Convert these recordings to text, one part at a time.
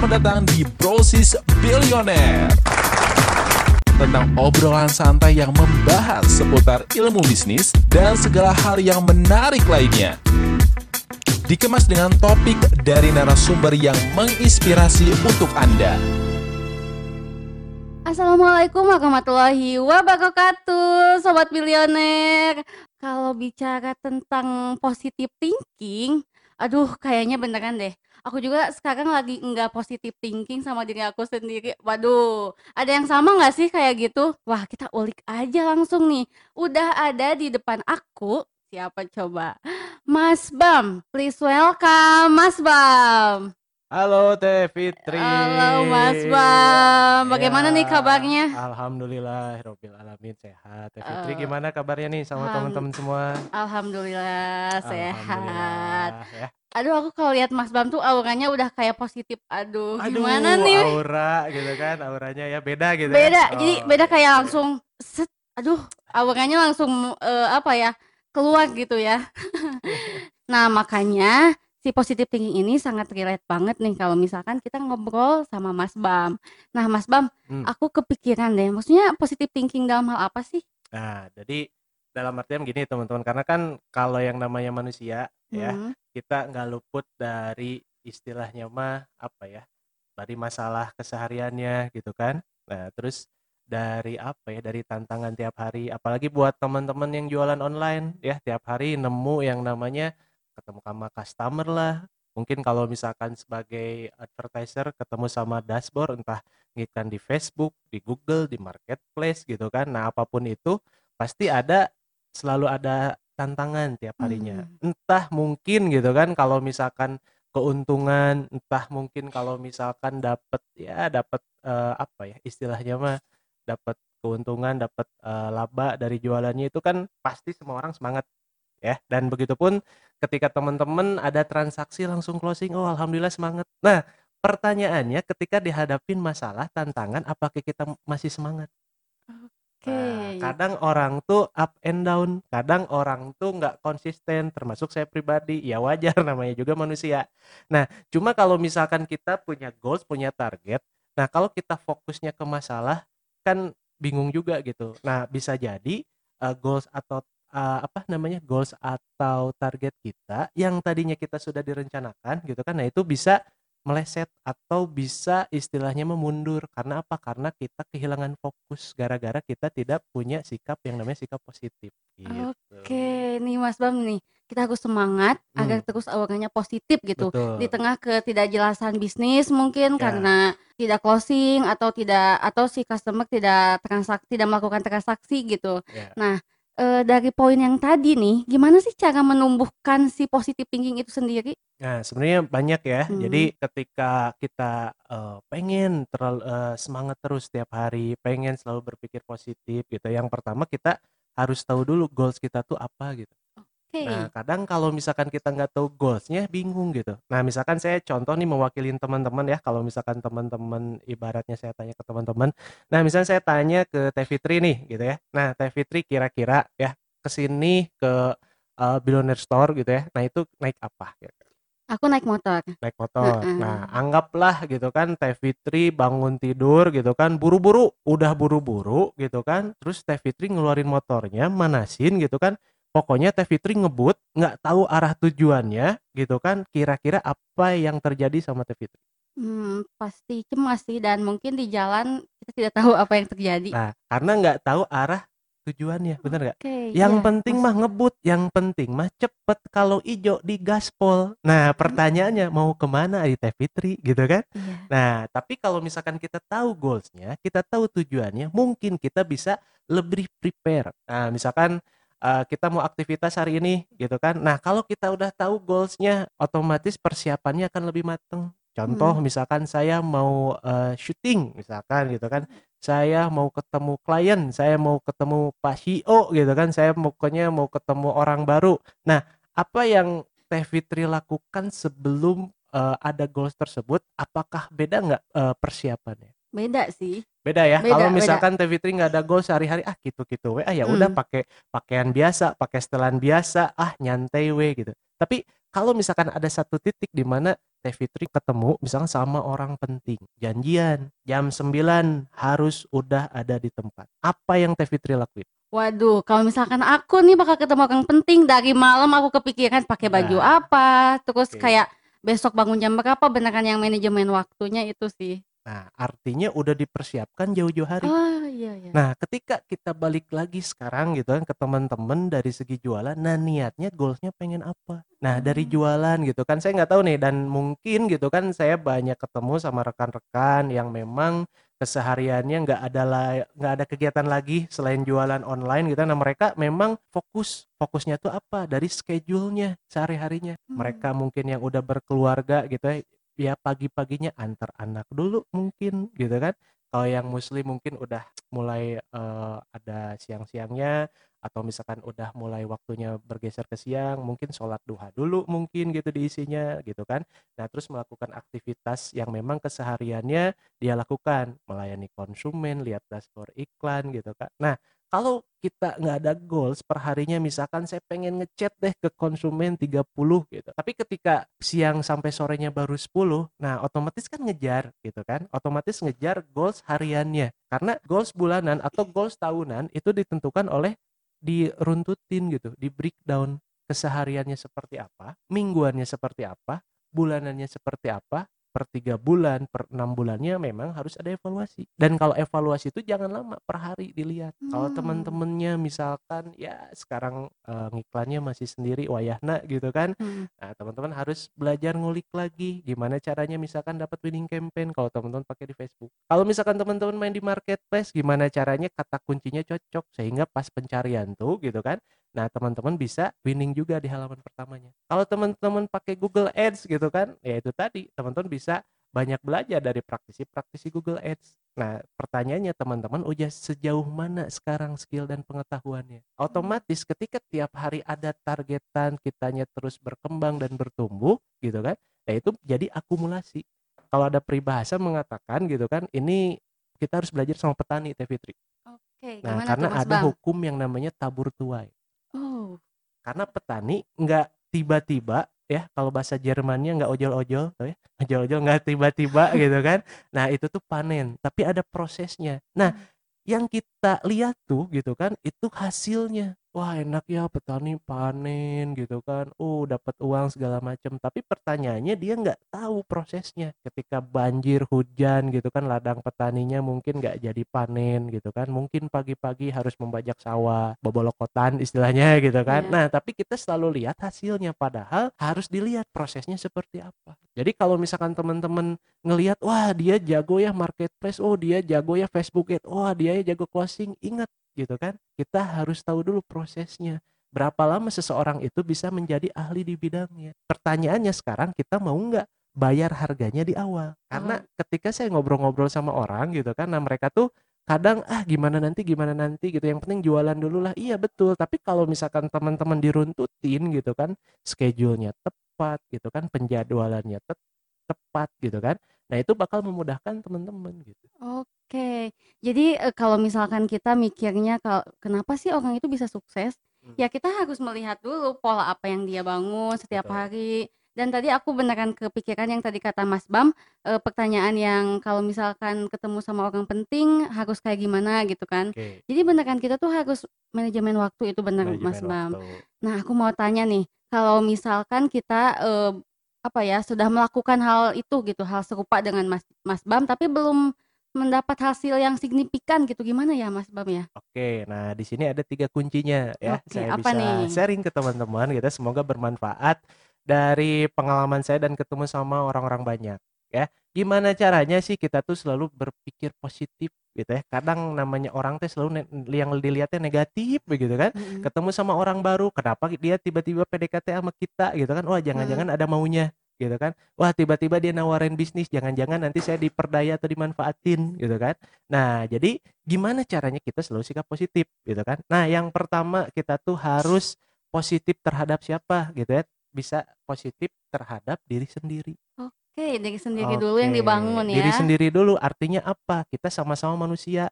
Selamat datang di Brosis Billionaire tentang obrolan santai yang membahas seputar ilmu bisnis dan segala hal yang menarik lainnya. Dikemas dengan topik dari narasumber yang menginspirasi untuk Anda. Assalamualaikum warahmatullahi wabarakatuh, sobat bilioner. Kalau bicara tentang positive thinking, aduh kayaknya beneran deh. Aku juga sekarang lagi nggak positive thinking sama diri aku sendiri. Waduh, ada yang sama nggak sih kayak gitu? Wah, kita ulik aja langsung nih. Udah ada di depan aku. Siapa coba? Mas Bam, please welcome Mas Bam. Halo Teh Fitri. Halo Mas Bam, bagaimana nih kabarnya? Alhamdulillah, Robil Alamin sehat. Teh Fitri Eh, gimana kabarnya nih sama teman-teman semua? Alhamdulillah sehat. Alhamdulillah, ya. Aduh, aku kalau lihat Mas Bam tuh auranya udah kayak positif. Aduh, Aduh, gimana nih? aura gitu kan, auranya ya beda gitu. Beda, ya. jadi Oh, beda iya, kayak iya. langsung set. Aduh, auranya langsung eh, apa ya? keluar gitu ya. nah, makanya si positive thinking ini sangat relate banget nih kalau misalkan kita ngobrol sama Mas Bam. Nah, Mas Bam, Hmm. aku kepikiran deh. Maksudnya positive thinking dalam hal apa sih? Nah, jadi dalam artian gini teman-teman, karena kan kalau yang namanya manusia ya, Hmm, kita nggak luput dari istilahnya mah apa ya dari masalah kesehariannya gitu kan. Nah terus dari apa ya dari tantangan tiap hari apalagi buat teman-teman yang jualan online ya tiap hari nemu yang namanya ketemu sama customer lah. Mungkin kalau misalkan sebagai advertiser ketemu sama dashboard entah ngiklan di Facebook di Google di marketplace gitu kan. Nah apa pun itu pasti ada selalu ada tantangan tiap harinya. Entah mungkin gitu kan kalau misalkan keuntungan entah mungkin kalau misalkan dapat ya dapat eh, apa ya istilahnya mah dapat keuntungan dapat eh, laba dari jualannya itu kan pasti semua orang semangat ya. Dan begitupun ketika teman-teman ada transaksi langsung closing oh alhamdulillah semangat. Nah pertanyaannya ketika dihadapin masalah tantangan apakah kita masih semangat? Oke. Nah, kadang orang tuh up and down, kadang orang tuh nggak konsisten, termasuk saya pribadi, ya wajar namanya juga manusia. Nah, cuma kalau misalkan kita punya goals, punya target, nah kalau kita fokusnya ke masalah, kan bingung juga gitu. Nah, bisa jadi uh, goals atau uh, apa namanya goals atau target kita yang tadinya kita sudah direncanakan gitu kan, nah itu bisa meleset atau bisa istilahnya memundur karena apa? Karena kita kehilangan fokus gara-gara kita tidak punya sikap yang namanya sikap positif. Gitu. Oke, nih Mas Bam nih, kita harus semangat Hmm. agar terus auranya positif gitu. Betul. Di tengah ketidakjelasan bisnis mungkin Ya. karena tidak closing atau tidak atau si customer tidak transaksi tidak melakukan transaksi gitu. Ya. Nah, eh, dari poin yang tadi nih, gimana sih cara menumbuhkan si positive thinking itu sendiri? Nah, sebenarnya banyak ya. Hmm. Jadi ketika kita eh, pengen terlalu eh, semangat terus setiap hari, pengen selalu berpikir positif gitu. Yang pertama kita harus tahu dulu goals kita tuh apa gitu. Oke. Nah, kadang kalau misalkan kita nggak tahu goalsnya, bingung gitu. Nah, misalkan saya contoh nih mewakilin teman-teman ya, kalau misalkan teman-teman ibaratnya saya tanya ke teman-teman, nah misalnya saya tanya ke Teh Fitri nih gitu ya. Nah, Teh Fitri kira-kira ya ke sini ke uh, Billionaire Store gitu ya. Nah, itu naik apa? Ya? Aku naik motor. Naik motor. Heeh. Nah, anggaplah gitu kan Teh Fitri bangun tidur gitu kan, buru-buru, udah buru-buru gitu kan. Terus Teh Fitri ngeluarin motornya, manasin gitu kan. Pokoknya Teh Fitri ngebut, nggak tahu arah tujuannya gitu kan. Kira-kira apa yang terjadi sama Teh Fitri? Hmm, pasti cemas sih dan mungkin di jalan kita tidak tahu apa yang terjadi. Nah, karena nggak tahu arah tujuannya, bener nggak? Oke, Yang iya, penting Mas. mah ngebut, yang penting mah cepet kalau ijo di gaspol. Nah, pertanyaannya mau ke mana di Teh Fitri gitu kan? Iya. Nah, tapi kalau misalkan kita tahu goalsnya, kita tahu tujuannya, mungkin kita bisa lebih prepare. Nah, misalkan eh, kita mau aktivitas hari ini, gitu kan? Nah, kalau kita udah tahu goalsnya, otomatis persiapannya akan lebih mateng. Contoh, Hmm. misalkan saya mau eh, syuting, misalkan gitu kan, saya mau ketemu klien, saya mau ketemu Pak CEO, gitu kan, saya pokoknya mau ketemu orang baru. Nah, apa yang Teh Fitri lakukan sebelum eh, ada goals tersebut, apakah beda nggak eh, persiapannya? Beda sih. Beda ya. Beda, Kalau beda. misalkan Teh Fitri nggak ada goals sehari-hari, ah gitu-gitu we, ah ya udah Hmm. pakai pakaian biasa, pakai setelan biasa, ah nyantai we gitu. Tapi kalau misalkan ada satu titik di mana Teh Fitri ketemu misalkan sama orang penting, janjian jam 9 harus udah ada di tempat. Apa yang Teh Fitri lakuin? Waduh, kalau misalkan aku nih bakal ketemu orang penting dari malam aku kepikiran pakai baju Nah, apa, terus oke. kayak besok bangun jam berapa beneran yang manajemen waktunya itu sih. Nah, artinya udah dipersiapkan jauh-jauh hari. Oh iya iya. Nah, ketika kita balik lagi sekarang gitu kan ke teman-teman dari segi jualan, nah niatnya goalsnya pengen apa? Nah, dari Hmm. jualan gitu kan saya nggak tahu nih dan mungkin gitu kan saya banyak ketemu sama rekan-rekan yang memang kesehariannya nggak ada nggak ada kegiatan lagi selain jualan online gitu. Nah, mereka memang fokus fokusnya tuh apa? Dari schedule-nya sehari-harinya. Mereka mungkin yang udah berkeluarga gitu ya, ya pagi-paginya antar anak dulu mungkin gitu kan. Kalau yang muslim mungkin udah mulai eh, ada siang-siangnya atau misalkan udah mulai waktunya bergeser ke siang mungkin sholat duha dulu mungkin gitu diisinya gitu kan. Nah terus melakukan aktivitas yang memang kesehariannya dia lakukan melayani konsumen lihat dashboard iklan gitu kan. Nah kalau kita nggak ada goals perharinya misalkan saya pengen ngechat deh ke konsumen 30 gitu. Tapi ketika siang sampai sorenya baru 10 nah otomatis kan ngejar gitu kan. Otomatis ngejar goals hariannya. Karena goals bulanan atau goals tahunan itu ditentukan oleh diruntutin gitu di breakdown kesehariannya seperti apa mingguannya seperti apa bulanannya seperti apa per tiga bulan per enam bulannya memang harus ada evaluasi dan kalau evaluasi itu jangan lama per hari dilihat kalau Hmm. teman-temannya misalkan ya sekarang eh, ngiklannya masih sendiri wayahna gitu kan Hmm. Nah, teman-teman harus belajar ngulik lagi gimana caranya misalkan dapat winning campaign kalau teman-teman pakai di Facebook. Kalau misalkan teman-teman main di marketplace, gimana caranya kata kuncinya cocok sehingga pas pencarian tuh gitu kan. Nah, teman-teman bisa winning juga di halaman pertamanya. Kalau teman-teman pakai Google Ads gitu kan, ya itu tadi teman-teman bisa banyak belajar dari praktisi-praktisi Google Ads. Nah, pertanyaannya teman-teman udah sejauh mana sekarang skill dan pengetahuannya? Otomatis ketika tiap hari ada targetan kitanya terus berkembang dan bertumbuh gitu kan. Nah, itu jadi akumulasi. Kalau ada peribahasa mengatakan gitu kan, ini kita harus belajar sama petani Teh Fitri. Oke, Nah, karena ada Bang? hukum yang namanya tabur tuai. Karena petani nggak tiba-tiba ya kalau bahasa Jermannya nggak ojol-ojol ya? Ojol-ojol nggak tiba-tiba gitu kan? Nah itu tuh panen tapi ada prosesnya. Nah yang kita lihat tuh gitu kan itu hasilnya wah enak ya petani panen gitu kan. Oh dapat uang segala macam tapi pertanyaannya dia nggak tahu prosesnya. Ketika banjir hujan gitu kan ladang petaninya mungkin nggak jadi panen gitu kan. Mungkin pagi-pagi harus membajak sawah bobolokotan istilahnya gitu kan. Iya. nah tapi kita selalu lihat hasilnya. Padahal harus dilihat prosesnya seperti apa. Jadi kalau misalkan teman-teman ngelihat wah dia jago ya marketplace. Oh dia jago ya Facebook Ads wah dia ya jago closing. Ingat gitu kan kita harus tahu dulu prosesnya. Berapa lama seseorang itu bisa menjadi ahli di bidangnya? Pertanyaannya sekarang kita mau nggak bayar harganya di awal? Karena ketika saya ngobrol-ngobrol sama orang gitu kan nah mereka tuh kadang ah gimana nanti gimana nanti gitu. Yang penting jualan dulu lah. Iya betul. Tapi kalau misalkan teman-teman diruntutin gitu kan schedule-nya tepat gitu kan penjadwalannya tep- tepat gitu kan nah itu bakal memudahkan teman-teman gitu. Oke. Jadi eh, kalau misalkan kita mikirnya kalau kenapa sih orang itu bisa sukses? Hmm. Ya kita harus melihat dulu pola apa yang dia bangun setiap Betul. hari. Dan tadi aku beneran kepikiran yang tadi kata Mas Bam, eh, pertanyaan yang kalau misalkan ketemu sama orang penting harus kayak gimana gitu kan. oke Jadi beneran kita tuh harus manajemen waktu itu bener Mas manajemen Bam. waktu. Nah, aku mau tanya nih, kalau misalkan kita eh, apa ya sudah melakukan hal itu gitu, hal serupa dengan Mas Mas Bam, tapi belum mendapat hasil yang signifikan gitu, gimana ya Mas Bam ya? Oke, nah di sini ada tiga kuncinya ya. Oke, Saya apa bisa nih? sharing ke teman-teman gitu. Semoga bermanfaat dari pengalaman saya dan ketemu sama orang-orang banyak ya. Gimana caranya sih kita tuh selalu berpikir positif gitu ya. Kadang namanya orang teh selalu yang dilihatnya negatif begitu kan. Mm-mm. Ketemu sama orang baru, kenapa dia tiba-tiba PDKT sama kita gitu kan. Wah, jangan-jangan ada maunya gitu kan. Wah, tiba-tiba dia nawarin bisnis, jangan-jangan nanti saya diperdaya atau dimanfaatin gitu kan. Nah, jadi gimana caranya kita selalu sikap positif gitu kan. Nah, yang pertama kita tuh harus positif terhadap siapa gitu ya. Bisa positif terhadap diri sendiri. Oke, dari sendiri dulu yang Oke, dibangun ya. Diri sendiri dulu artinya apa? Kita sama-sama manusia,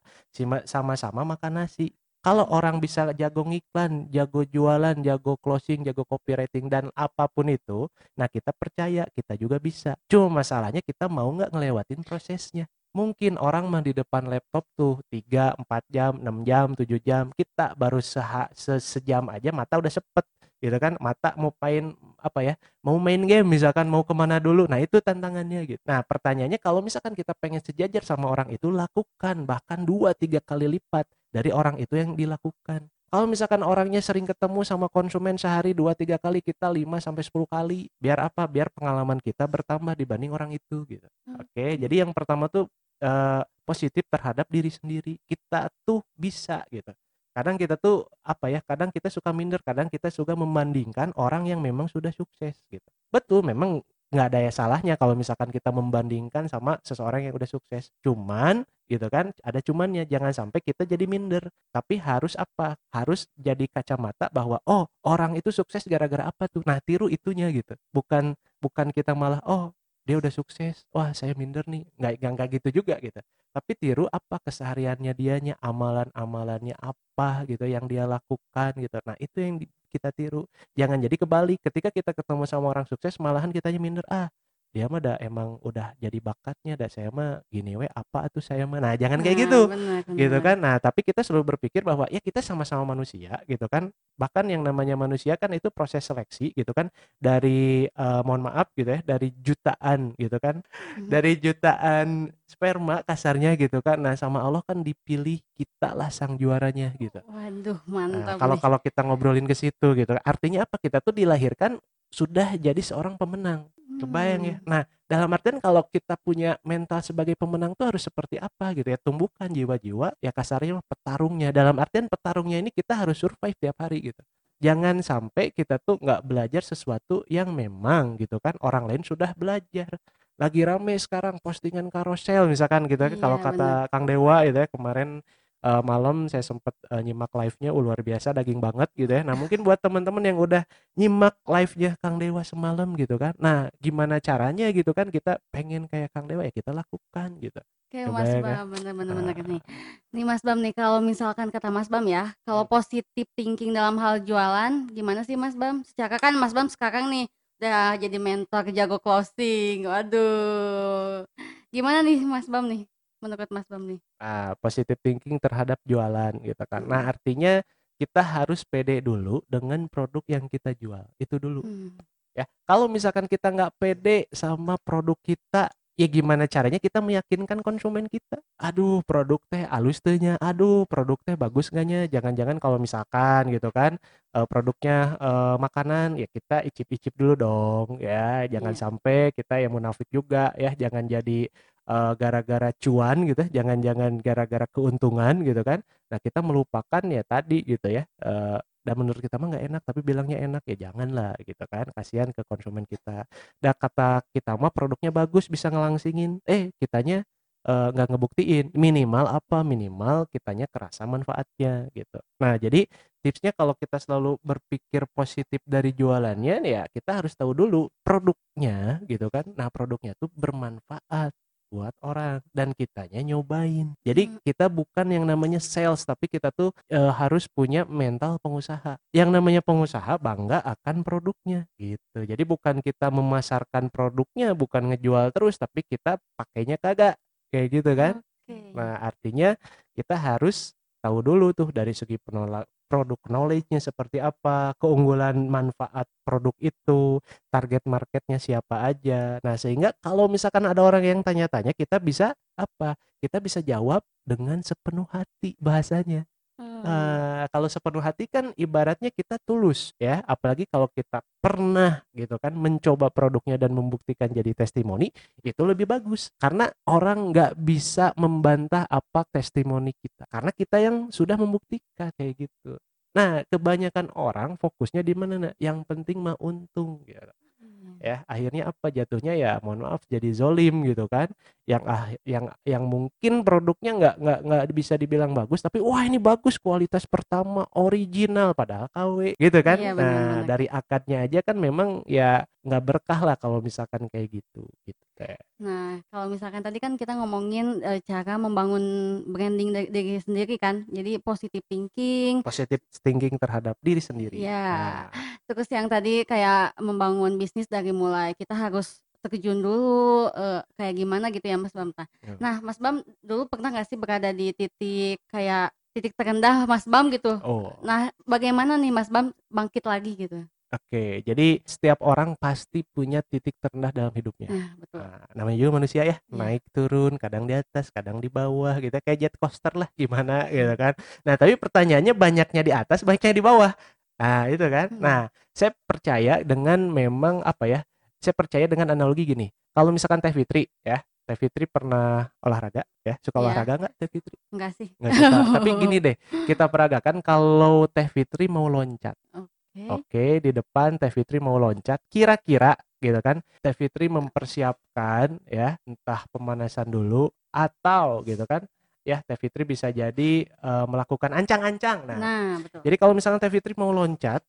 sama-sama makan nasi. Kalau orang bisa jago ngiklan, jago jualan, jago closing, jago copywriting dan apa pun itu, nah kita percaya kita juga bisa. Cuma masalahnya kita mau nggak ngelewatin prosesnya. Mungkin orang mah di depan laptop tuh 3, 4 jam, 6 jam, 7 jam. Kita baru seha, se sejam aja mata udah sepet gitu kan mata mau main apa ya mau main game misalkan mau ke mana dulu. Nah itu tantangannya gitu. Nah pertanyaannya kalau misalkan kita pengen sejajar sama orang itu lakukan. Bahkan dua tiga kali lipat dari orang itu yang dilakukan. Kalau misalkan orangnya sering ketemu sama konsumen sehari dua tiga kali kita 5 sampai 10 kali biar apa? Biar pengalaman kita bertambah dibanding orang itu gitu. Hmm. oke jadi yang pertama tuh eh, positif terhadap diri sendiri. Kita tuh bisa gitu kadang kita tuh apa ya kadang kita suka minder kadang kita suka membandingkan orang yang memang sudah sukses gitu. Betul memang nggak ada ya salahnya kalau misalkan kita membandingkan sama seseorang yang udah sukses. Cuman gitu kan ada cumannya jangan sampai kita jadi minder. Tapi harus apa? Harus jadi kacamata bahwa oh orang itu sukses gara-gara apa tuh? Nah tiru itunya gitu. Bukan bukan kita malah oh dia udah sukses. Wah saya minder nih. Nggak nggak gitu juga gitu tapi tiru apa kesehariannya dianya amalan-amalannya apa gitu yang dia lakukan gitu. Nah itu yang kita tiru. Jangan jadi kebalik. Ketika kita ketemu sama orang sukses malahan kitanya minder ah dia mah dah emang udah jadi bakatnya dah saya mah gini we apa tuh saya mah? Nah jangan kayak Nah, gitu. benar, gitu benar. kan? Nah tapi kita selalu berpikir bahwa ya kita sama-sama manusia gitu kan? Bahkan yang namanya manusia kan itu proses seleksi gitu kan? Dari eh, mohon maaf gitu ya dari jutaan gitu kan? Mhm. dari jutaan sperma kasarnya gitu kan? Nah sama Allah kan dipilih kita lah sang juaranya gitu. Waduh, Nah, mantap kalau nih. kalau kita ngobrolin ke situ gitu artinya apa? Kita tuh dilahirkan sudah jadi seorang pemenang kebayang ya. Hmm. nah dalam artian kalau kita punya mental sebagai pemenang tuh harus seperti apa gitu ya? Tumbuhkan jiwa-jiwa ya kasarnya petarungnya. Dalam artian petarungnya ini kita harus survive tiap hari gitu. Jangan sampai kita tuh nggak belajar sesuatu yang memang gitu kan orang lain sudah belajar. Lagi rame sekarang postingan karosel misalkan gitu kan Iya, kalau kata Kang Dewa gitu ya kemarin eh, malam saya sempat eh, nyimak live-nya uh, luar biasa daging banget gitu ya nah mungkin buat teman-teman yang udah nyimak live-nya Kang Dewa semalam gitu kan nah gimana caranya gitu kan kita pengen kayak Kang Dewa ya kita lakukan gitu Oke Mas ya? Bam, bener-bener bener Nah. nih. Nih Mas Bam nih, kalau misalkan kata Mas Bam ya, kalau Hmm. positif thinking dalam hal jualan, gimana sih Mas Bam? Secara kan Mas Bam sekarang nih udah jadi mentor jago closing. Waduh. Gimana nih Mas Bam nih? Menurut Mas Bam nih? Nah, positive thinking terhadap jualan gitu kan. Nah, Hmm. artinya kita harus pede dulu dengan produk yang kita jual. Itu dulu Hmm. ya. Kalau misalkan kita nggak pede sama produk kita, ya gimana caranya kita meyakinkan konsumen kita? Aduh, produk teh alus teh nya. Aduh, produk teh bagus nggak nya? Jangan-jangan kalau misalkan gitu kan eh, produknya eh, makanan ya kita icip-icip dulu dong ya. Jangan Iya. sampai kita yang munafik juga ya. Jangan jadi eh, gara-gara cuan gitu, ya, jangan-jangan gara-gara keuntungan gitu kan. Nah, kita melupakan ya tadi gitu ya. eh, dan menurut kita mah nggak enak tapi bilangnya enak ya janganlah gitu kan. Kasihan ke konsumen kita. Dan kata kita mah produknya bagus bisa ngelangsingin. Eh kitanya eh, nggak ngebuktiin. Minimal apa? Minimal kitanya kerasa manfaatnya gitu. Nah jadi tipsnya kalau kita selalu berpikir positif dari jualannya ya kita harus tahu dulu produknya gitu kan. Nah produknya tuh bermanfaat dan kitanya nyobain. Jadi Hmm. kita bukan yang namanya sales tapi kita tuh eh, harus punya mental pengusaha. Yang namanya pengusaha bangga akan produknya gitu. Jadi bukan kita memasarkan produknya, bukan ngejual terus tapi kita pakainya kagak kayak gitu kan. Oke. Nah, artinya kita harus tahu dulu tuh dari segi penolak produk knowledge-nya seperti apa, keunggulan manfaat produk itu, target marketnya siapa aja. Nah, sehingga kalau misalkan ada orang yang tanya-tanya, kita bisa apa? Kita bisa jawab dengan sepenuh hati bahasanya. Eh, kalau sepenuh hati kan ibaratnya kita tulus ya, apalagi kalau kita pernah gitu kan mencoba produknya dan membuktikan jadi testimoni itu lebih bagus karena orang nggak bisa membantah apa testimoni kita karena kita yang sudah membuktikan kayak gitu. Nah, kebanyakan orang fokusnya di mana? Nak? Yang penting mah untung gitu Hmm. ya akhirnya apa jatuhnya ya mohon maaf jadi zolim gitu kan yang ah yang yang mungkin produknya nggak nggak nggak bisa dibilang bagus tapi wah ini bagus kualitas pertama original padahal KW gitu kan? Iya, nah dari akadnya aja kan memang ya nggak berkah lah kalau misalkan kayak gitu gitu teh Nah, kalau misalkan tadi kan kita ngomongin eh, cara membangun branding dari diri sendiri kan. Jadi positive thinking, positive thinking terhadap diri sendiri. Iya. Nah, terus yang tadi kayak membangun bisnis dari mulai kita harus terjun dulu eh, kayak gimana gitu ya Mas Bam. Nah, Ya. Nah, Mas Bam dulu pernah nggak sih berada di titik kayak titik terendah Mas Bam gitu? oh Nah, bagaimana nih Mas Bam bangkit lagi gitu? Oke, jadi setiap orang pasti punya titik terendah dalam hidupnya. Nah, betul. Nah, namanya juga manusia ya, Iya. naik turun, kadang di atas, kadang di bawah, gitu kayak jet coaster lah, gimana gitu kan. Nah, tapi pertanyaannya banyaknya di atas, banyaknya di bawah. Nah, itu kan. Hmm. Nah, saya percaya dengan memang apa ya? Saya percaya dengan analogi gini. Kalau misalkan Teh Fitri ya, Teh Fitri pernah olahraga ya, suka Iya. olahraga nggak Teh Fitri? Enggak sih. Nggak suka. Tapi gini deh, kita peragakan kalau Teh Fitri mau loncat. Oke. Oke, di depan Teh Fitri mau loncat. Kira-kira gitu kan, Teh Fitri mempersiapkan ya, entah pemanasan dulu atau gitu kan, ya Teh Fitri bisa jadi eh, melakukan ancang-ancang. Nah, Nah, betul. jadi kalau misalnya Teh Fitri mau loncat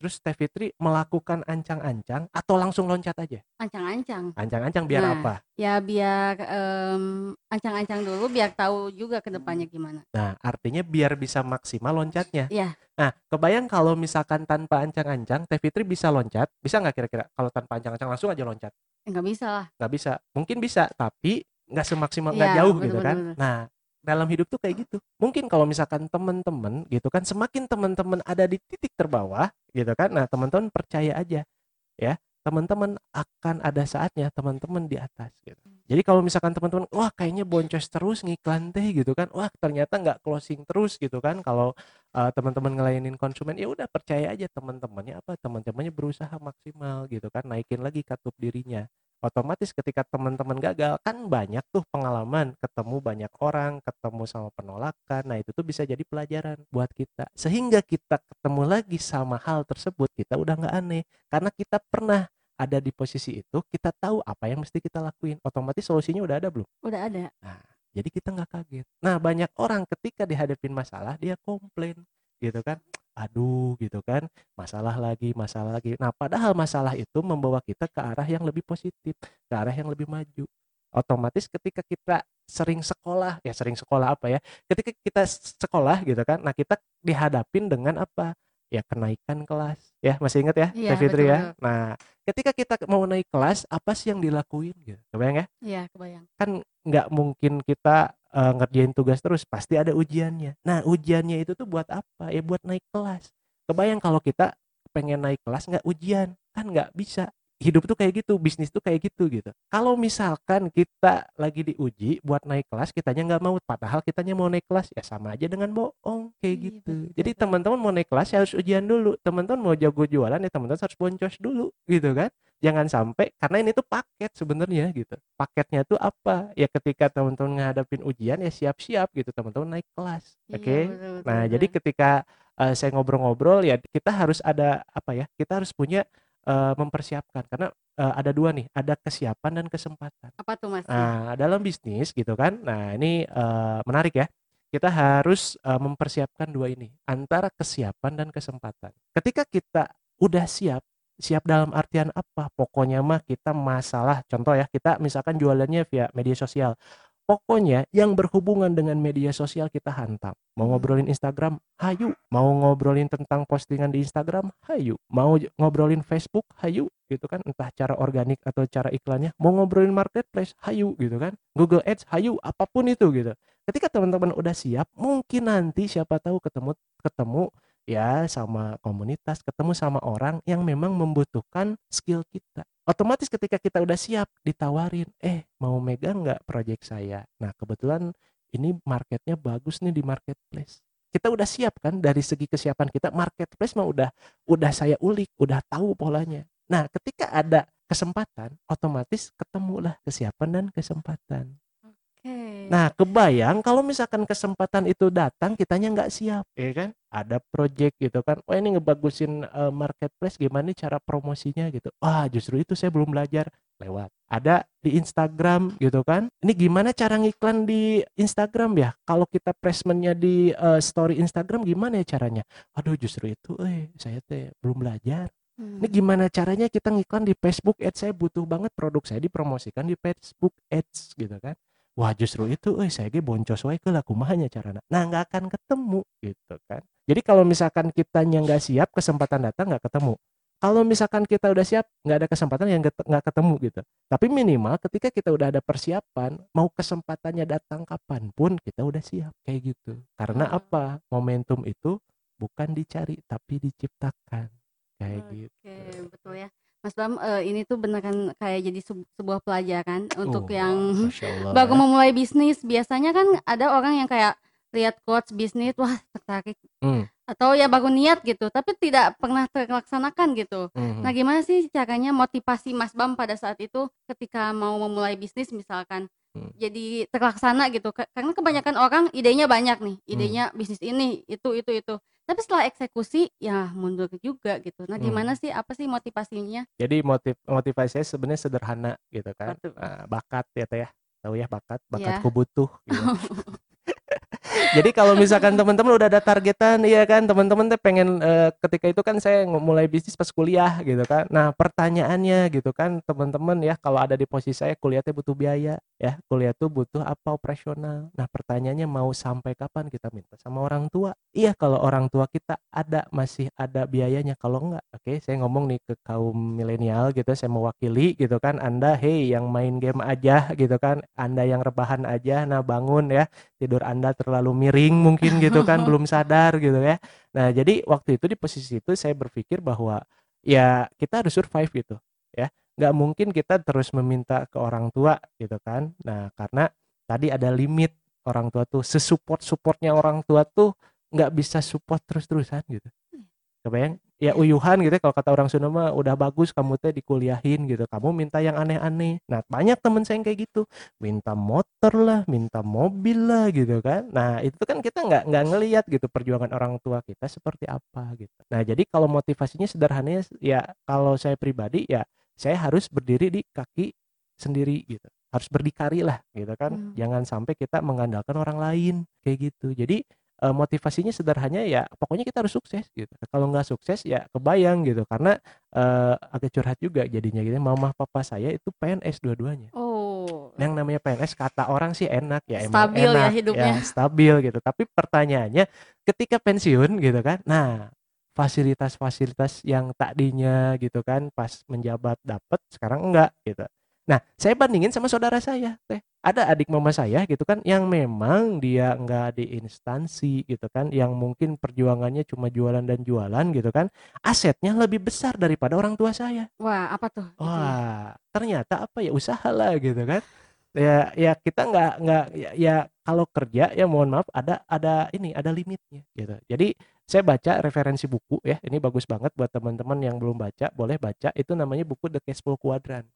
terus Teh Fitri melakukan ancang-ancang atau langsung loncat aja. Ancang-ancang. Ancang-ancang biar Nah. apa? Ya biar em, ancang-ancang dulu biar tahu juga ke depannya gimana. Nah, artinya biar bisa maksimal loncatnya. Iya. Nah, kebayang kalau misalkan tanpa ancang-ancang, Teh Fitri bisa loncat, bisa nggak kira-kira? Kalau tanpa ancang-ancang langsung aja loncat? Enggak bisa lah. nggak bisa mungkin bisa tapi nggak semaksimal nggak Iya, jauh betul, gitu betul, kan betul. nah dalam hidup tuh kayak gitu. Mungkin kalau misalkan teman-teman gitu kan semakin teman-teman ada di titik terbawah gitu kan nah teman-teman percaya aja ya. Teman-teman akan ada saatnya teman-teman di atas gitu. Jadi kalau misalkan teman-teman wah kayaknya boncos terus ngiklan teh gitu kan wah ternyata nggak closing terus gitu kan kalau uh, teman-teman ngelayanin konsumen ya udah percaya aja teman-temannya apa teman-temannya berusaha maksimal gitu kan naikin lagi katup dirinya otomatis ketika teman-teman gagal kan banyak tuh pengalaman ketemu banyak orang ketemu sama penolakan nah itu tuh bisa jadi pelajaran buat kita. Sehingga kita ketemu lagi sama hal tersebut kita udah nggak aneh. Karena kita pernah ada di posisi itu kita tahu apa yang mesti kita lakuin. Otomatis solusinya udah ada belum? Udah ada. jadi kita nggak kaget. Nah banyak orang ketika dihadapin masalah dia komplain gitu kan aduh gitu kan masalah lagi masalah lagi. Nah padahal masalah itu membawa kita ke arah yang lebih positif ke arah yang lebih maju. Otomatis ketika kita sering sekolah ya sering sekolah apa ya ketika kita sekolah gitu kan nah kita dihadapin dengan apa? Ya kenaikan kelas. Ya masih ingat ya Iya, Teh Fitri betul, ya? nah ketika kita mau naik kelas apa sih yang dilakuin gitu? Kebayang ya? Iya, kebayang. kan nggak mungkin kita eh, ngerjain tugas terus pasti ada ujiannya. Nah ujiannya itu tuh buat apa? Ya buat naik kelas. Kebayang kalau kita pengen naik kelas nggak ujian? Kan nggak bisa hidup tuh kayak gitu bisnis tuh kayak gitu gitu. Kalau misalkan kita lagi diuji buat naik kelas kitanya nggak mau padahal kitanya mau naik kelas ya sama aja dengan bohong kayak Iya, gitu. betul, jadi teman-teman mau naik kelas ya harus ujian dulu. Teman-teman mau jago jualan ya teman-teman harus boncos dulu gitu kan. Jangan sampai karena ini tuh paket sebenarnya gitu. Paketnya tuh apa? Ya ketika teman-teman ngadapin ujian ya siap-siap gitu. Teman-teman naik kelas Iya, oke? betul, betul, nah betul. jadi ketika eh, saya ngobrol-ngobrol ya kita harus ada apa ya kita harus punya eh, mempersiapkan karena eh, ada dua nih ada kesiapan dan kesempatan apa tuh Mas? Nah, dalam bisnis gitu kan. Nah, ini eh, menarik ya. Kita harus eh, mempersiapkan dua ini, antara kesiapan dan kesempatan. Ketika kita udah siap, siap dalam artian apa? Pokoknya mah kita masalah, contoh ya, kita misalkan jualannya via media sosial. Pokoknya yang berhubungan dengan media sosial kita hantam. Mau Hmm. ngobrolin Instagram, hayu. Mau ngobrolin tentang postingan di Instagram, hayu. Mau ngobrolin Facebook, hayu. Gitu kan, entah cara organik atau cara iklannya. Mau ngobrolin marketplace, hayu gitu kan. Google Ads, hayu, apa pun itu gitu. Ketika teman-teman udah siap, mungkin nanti siapa tahu ketemu ketemu ya sama komunitas, ketemu sama orang yang memang membutuhkan skill kita. Otomatis ketika kita udah siap ditawarin, eh mau megang nggak project saya? Nah kebetulan ini marketnya bagus nih di marketplace. Kita udah siap kan dari segi kesiapan kita marketplace mah udah udah saya ulik, udah tahu polanya. Nah ketika ada kesempatan, otomatis ketemulah kesiapan dan kesempatan. Nah, kebayang kalau misalkan kesempatan itu datang, kitanya nggak siap, ya kan? Ada project gitu kan, oh ini ngebagusin eh, marketplace, gimana nih cara promosinya gitu. Wah, justru itu saya belum belajar lewat. ada di Instagram gitu kan. Ini gimana cara ngiklan di Instagram ya? Kalau kita placementnya di uh, story Instagram gimana ya caranya? Aduh justru itu, eh saya teh belum belajar. Ini Hmm. gimana caranya kita ngiklan di Facebook Ads? Saya butuh banget produk saya dipromosikan di Facebook Ads gitu kan. Wah justru itu, eh saya ge boncos wae lah kumahanya carana. Nah nggak akan ketemu gitu kan. Jadi kalau misalkan kitanya nggak siap, kesempatan datang nggak ketemu. Kalau misalkan kita udah siap, nggak ada kesempatan yang nggak ketemu gitu. Tapi minimal ketika kita udah ada persiapan, mau kesempatannya datang kapan pun kita udah siap kayak gitu. Karena apa? Momentum itu bukan dicari tapi diciptakan kayak Oke, gitu. betul ya. Mas Bram, eh, ini tuh beneran kayak jadi sebu- sebuah pelajaran untuk Oh, yang Allah baru ya. memulai bisnis. Biasanya kan ada orang yang kayak lihat quotes bisnis, wah tertarik. Hmm. Atau ya baru niat gitu, tapi tidak pernah terlaksanakan gitu. Mhm. Nah, gimana sih caranya motivasi Mas Bam pada saat itu ketika mau memulai bisnis misalkan Hmm. jadi terlaksana gitu? Ka- Karena kebanyakan orang idenya banyak nih, Hmm. idenya bisnis ini, itu, itu, itu. Tapi setelah eksekusi ya mundur juga gitu. Nah, gimana Hmm. sih? Apa sih motivasinya? Jadi motiv motivasi saya sebenarnya sederhana gitu kan. Nah, bakat ya teh ya. Tahu ya bakat, Iya. bakatku butuh gitu. Jadi kalau misalkan teman-teman udah ada targetan, iya kan, teman-teman teh pengen eh, ketika itu kan saya mulai bisnis pas kuliah gitu kan. Nah, pertanyaannya gitu kan, teman-teman ya kalau ada di posisi saya kuliah teh butuh biaya ya. Kuliah tuh butuh apa operasional. Nah, pertanyaannya mau sampai kapan kita minta sama orang tua? Iya, kalau orang tua kita ada masih ada biayanya. Kalau enggak, oke, saya ngomong nih ke kaum milenial gitu, saya mewakili gitu kan. Anda hey yang main game aja gitu kan. Anda yang rebahan aja, nah bangun ya tidur Anda terlalu miring mungkin gitu kan belum sadar gitu ya. Nah, jadi waktu itu di posisi itu saya berpikir bahwa ya kita harus survive gitu ya. nggak mungkin kita terus meminta ke orang tua gitu kan. Nah, karena tadi ada limit orang tua tuh sesupport supportnya orang tua tuh nggak bisa support terus-terusan gitu. Kebayang? Ya uyuhan gitu ya, kalau kata orang Sunda mah udah bagus kamu teh dikuliahin gitu. Kamu minta yang aneh-aneh. Nah, banyak temen saya yang kayak gitu minta motor lah, minta mobil lah gitu kan. Nah itu kan kita nggak nggak ngelihat gitu perjuangan orang tua kita seperti apa gitu. Nah jadi kalau motivasinya sederhananya ya kalau saya pribadi ya saya harus berdiri di kaki sendiri gitu. Harus berdikari lah gitu kan. Hmm. Jangan sampai kita mengandalkan orang lain kayak gitu. Jadi eh, motivasinya sederhananya ya pokoknya kita harus sukses gitu. Kalau nggak sukses ya kebayang gitu karena eh, agak curhat juga jadinya gitu. Mama papa saya itu PNS dua-duanya Oh. yang namanya PNS kata orang sih enak ya emang Stabil ya enak hidupnya. stabil gitu tapi pertanyaannya ketika pensiun gitu kan nah fasilitas-fasilitas yang tadinya gitu kan pas menjabat dapat sekarang enggak gitu nah saya bandingin sama saudara saya teh ada adik mama saya gitu kan yang memang dia enggak di instansi gitu kan yang mungkin perjuangannya cuma jualan dan jualan gitu kan asetnya lebih besar daripada orang tua saya Wah, apa tuh? Wah, ternyata apa ya usaha lah gitu kan. Ya ya kita nggak nggak ya, ya kalau kerja ya mohon maaf ada ada ini ada limitnya gitu. Jadi saya baca referensi buku ya. Ini bagus banget buat teman-teman yang belum baca, boleh baca. Itu namanya buku The Cashflow Quadrant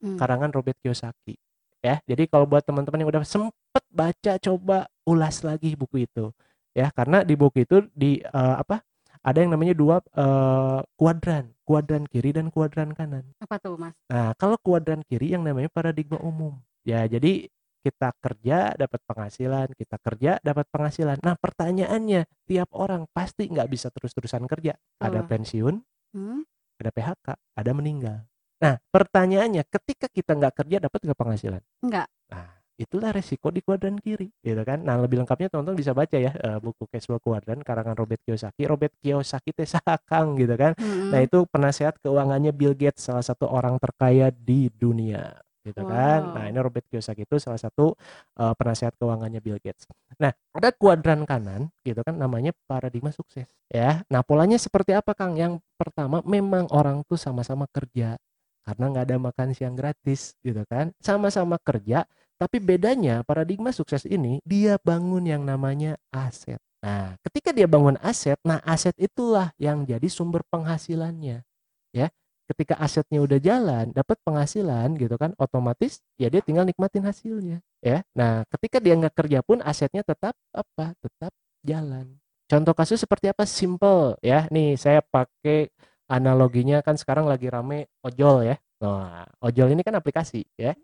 Hmm. karangan Robert Kiyosaki. Ya, jadi kalau buat teman-teman yang udah sempet baca coba ulas lagi buku itu. Ya, karena di buku itu di eh, apa? Ada yang namanya dua eh, kuadran, kuadran kiri dan kuadran kanan. Apa tuh, Mas? Nah, kalau kuadran kiri yang namanya paradigma umum. Ya, jadi kita kerja dapat penghasilan, kita kerja dapat penghasilan. Nah, pertanyaannya, tiap orang pasti nggak bisa terus-terusan kerja. Ada Betul. pensiun, Hmm? ada PHK, ada meninggal. Nah, pertanyaannya, ketika kita nggak kerja dapat nggak penghasilan? Enggak. Nah, itulah resiko di kuadran kiri, gitu kan? Nah, lebih lengkapnya teman-teman bisa baca ya eh, buku Cashflow Quadrant karangan Robert Kiyosaki. Robert Kiyosaki teh sakang gitu kan? Mm-mm. Nah itu penasehat keuangannya Bill Gates salah satu orang terkaya di dunia gitu kan. Nah Wow. ini Robert Kiyosaki itu salah satu uh, penasehat keuangannya Bill Gates. Nah ada kuadran kanan gitu kan namanya paradigma sukses ya. Nah polanya seperti apa Kang? Yang pertama memang orang tuh sama-sama kerja karena nggak ada makan siang gratis gitu kan. Sama-sama kerja tapi bedanya paradigma sukses ini dia bangun yang namanya aset. Nah, ketika dia bangun aset, nah aset itulah yang jadi sumber penghasilannya. Ya. Ketika asetnya udah jalan, dapat penghasilan gitu kan, otomatis ya dia tinggal nikmatin hasilnya, ya. Nah, ketika dia nggak kerja pun asetnya tetap apa? Tetap jalan. Contoh kasus seperti apa? Simple ya. Nih, saya pakai analoginya kan sekarang lagi rame ojol ya. Nah, ojol ini kan aplikasi ya.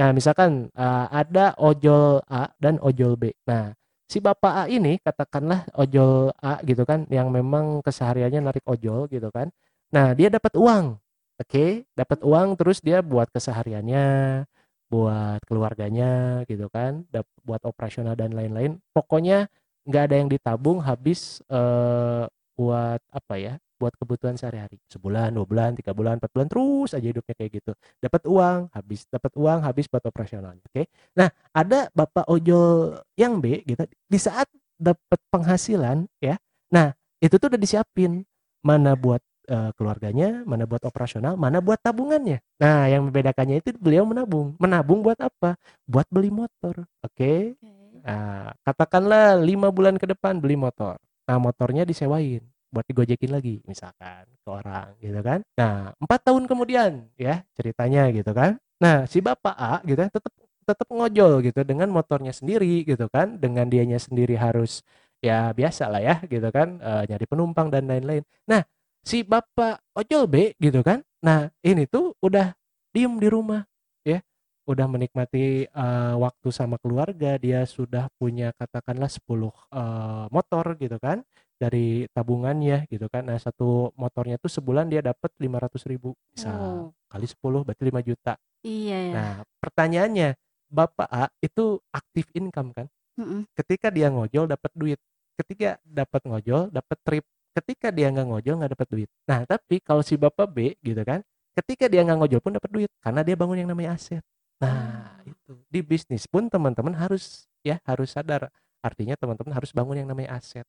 Nah, misalkan uh, ada ojol A dan ojol B. Nah, si Bapak A ini katakanlah ojol A gitu kan yang memang kesehariannya narik ojol gitu kan. Nah, dia dapat uang. Oke, okay? dapat uang terus dia buat kesehariannya, buat keluarganya gitu kan, buat operasional dan lain-lain. Pokoknya nggak ada yang ditabung habis uh, buat apa ya buat kebutuhan sehari-hari. Sebulan dua bulan tiga bulan empat bulan terus aja hidupnya kayak gitu. Dapat uang habis dapat uang habis buat operasionalnya oke? Okay? nah ada bapak ojol yang B gitu di saat dapat penghasilan ya nah itu tuh udah disiapin. Mana buat uh, keluarganya mana buat operasional mana buat tabungannya. Nah yang membedakannya itu beliau menabung. Menabung buat apa? Buat beli motor oke? Okay? nah katakanlah lima bulan ke depan beli motor. Nah motornya disewain buat digojekin lagi misalkan ke orang gitu kan. Nah empat tahun kemudian ya ceritanya gitu kan. Nah si bapak A gitu kan tetap tetap ngojol gitu dengan motornya sendiri gitu kan. Dengan dianya sendiri harus ya biasa lah ya gitu kan e, nyari penumpang dan lain-lain. Nah si bapak ojol B gitu kan. Nah ini tuh udah diem di rumah ya. Udah menikmati uh, waktu sama keluarga dia sudah punya katakanlah 10 uh, motor gitu kan dari tabungannya gitu kan. Nah, satu motornya tuh sebulan dia dapat 500 ribu bisa oh. kali 10 berarti 5 juta. Iya ya. Nah, pertanyaannya, Bapak A itu aktif income kan? Mm -mm. Ketika dia ngojol dapat duit. Ketika dapat ngojol dapat trip. Ketika dia nggak ngojol nggak dapat duit. Nah, tapi kalau si Bapak B gitu kan, ketika dia nggak ngojol pun dapat duit karena dia bangun yang namanya aset. Nah, oh. itu. Di bisnis pun teman-teman harus ya harus sadar. Artinya teman-teman harus bangun yang namanya aset.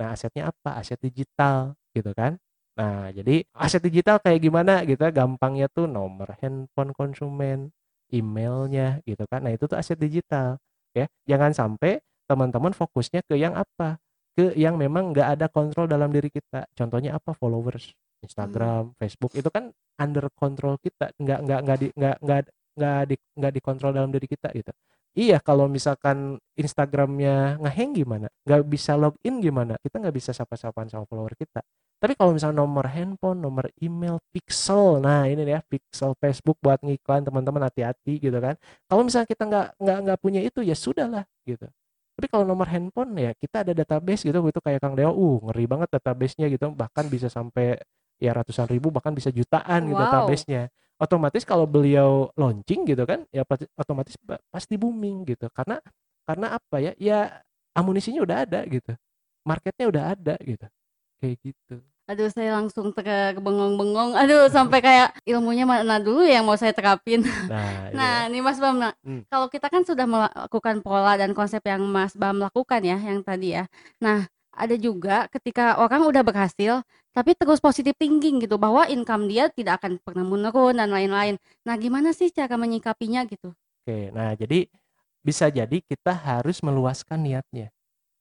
Nah, asetnya apa? Aset digital gitu kan. Nah, jadi aset digital kayak gimana gitu ya, gampangnya tuh nomor handphone konsumen, emailnya gitu kan. Nah, itu tuh aset digital ya. Jangan sampai teman-teman fokusnya ke yang apa? Ke yang memang nggak ada kontrol dalam diri kita. Contohnya apa? Followers, Instagram, hmm. Facebook itu kan under control kita, nggak nggak nggak di nggak nggak nggak di nggak dikontrol dalam diri kita gitu. Iya, kalau misalkan Instagramnya ngeheng gimana? Nggak bisa login gimana? Kita nggak bisa sapa-sapaan sama follower kita. Tapi kalau misalnya nomor handphone, nomor email, pixel, nah ini ya pixel Facebook buat ngiklan teman-teman hati-hati gitu kan. Kalau misalnya kita nggak nggak nggak punya itu ya sudahlah gitu. Tapi kalau nomor handphone ya kita ada database gitu, gitu kayak Kang Deo, uh ngeri banget databasenya gitu, bahkan bisa sampai ya ratusan ribu bahkan bisa jutaan gitu wow. gitu databasenya otomatis kalau beliau launching gitu kan ya otomatis pasti booming gitu. Karena karena apa ya? Ya amunisinya udah ada gitu. Marketnya udah ada gitu. Kayak gitu. Aduh saya langsung bengong-bengong aduh sampai kayak ilmunya mana dulu yang mau saya terapin? Nah, nah iya. nih Mas Bam nah, hmm. kalau kita kan sudah melakukan pola dan konsep yang Mas Bam lakukan ya yang tadi ya. Nah ada juga ketika orang udah berhasil, tapi terus positif thinking gitu bahwa income dia tidak akan pernah menurun dan lain-lain. Nah, gimana sih cara menyikapinya gitu? Oke, nah jadi bisa jadi kita harus meluaskan niatnya.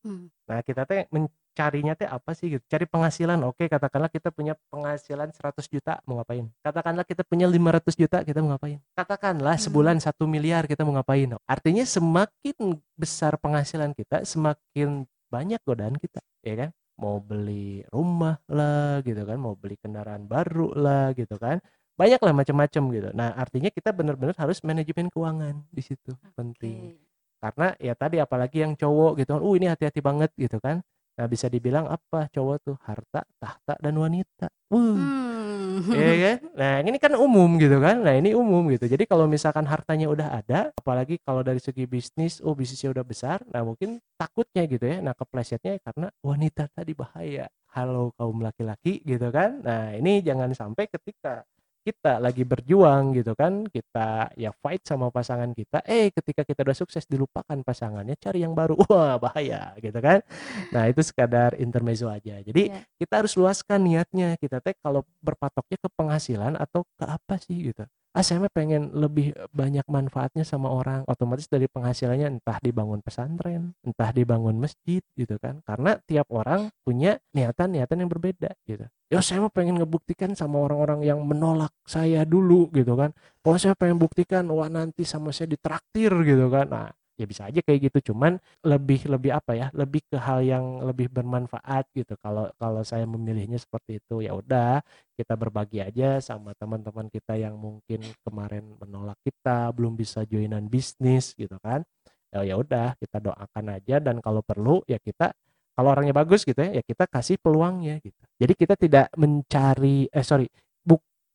Hmm. Nah, kita teh mencarinya teh apa sih gitu? Cari penghasilan. Oke, katakanlah kita punya penghasilan 100 juta, mau ngapain? Katakanlah kita punya 500 juta, kita mau ngapain? Katakanlah hmm. sebulan satu miliar, kita mau ngapain? Artinya semakin besar penghasilan kita, semakin banyak godaan kita ya kan? Mau beli rumah lah gitu kan? Mau beli kendaraan baru lah gitu kan? Banyak lah macam-macam gitu. Nah artinya kita benar-benar harus manajemen keuangan di situ okay. penting. Karena ya tadi apalagi yang cowok gitu kan? Uh ini hati-hati banget gitu kan nah bisa dibilang apa cowok tuh harta tahta dan wanita uh hmm Iya kan? Nah, ini kan umum gitu kan. Nah, ini umum gitu. Jadi kalau misalkan hartanya udah ada, apalagi kalau dari segi bisnis, oh bisnisnya udah besar, nah mungkin takutnya gitu ya. Nah, keplesetnya karena wanita tadi bahaya. Halo kaum laki-laki gitu kan. Nah, ini jangan sampai ketika kita lagi berjuang gitu kan kita ya fight sama pasangan kita eh ketika kita udah sukses dilupakan pasangannya cari yang baru. Wah bahaya gitu kan. Nah itu sekadar intermezzo aja. Jadi yeah. kita harus luaskan niatnya. Kita teh kalau berpatoknya ke penghasilan atau ke apa sih gitu ah saya mah pengen lebih banyak manfaatnya sama orang. Otomatis dari penghasilannya entah dibangun pesantren entah dibangun masjid gitu kan. Karena tiap orang punya niatan-niatan yang berbeda gitu. Ya saya mah pengen ngebuktikan sama orang-orang yang menolak saya dulu gitu kan. Kalau saya pengen buktikan wah nanti sama saya ditraktir gitu kan. Nah ya bisa aja kayak gitu. Cuman lebih lebih apa ya lebih ke hal yang lebih bermanfaat gitu. Kalau kalau saya memilihnya seperti itu ya udah kita berbagi aja sama teman-teman kita yang mungkin kemarin menolak kita belum bisa joinan bisnis gitu kan. Ya ya udah kita doakan aja. Dan kalau perlu ya kita kalau orangnya bagus gitu ya ya kita kasih peluangnya gitu. Jadi kita tidak mencari eh sorry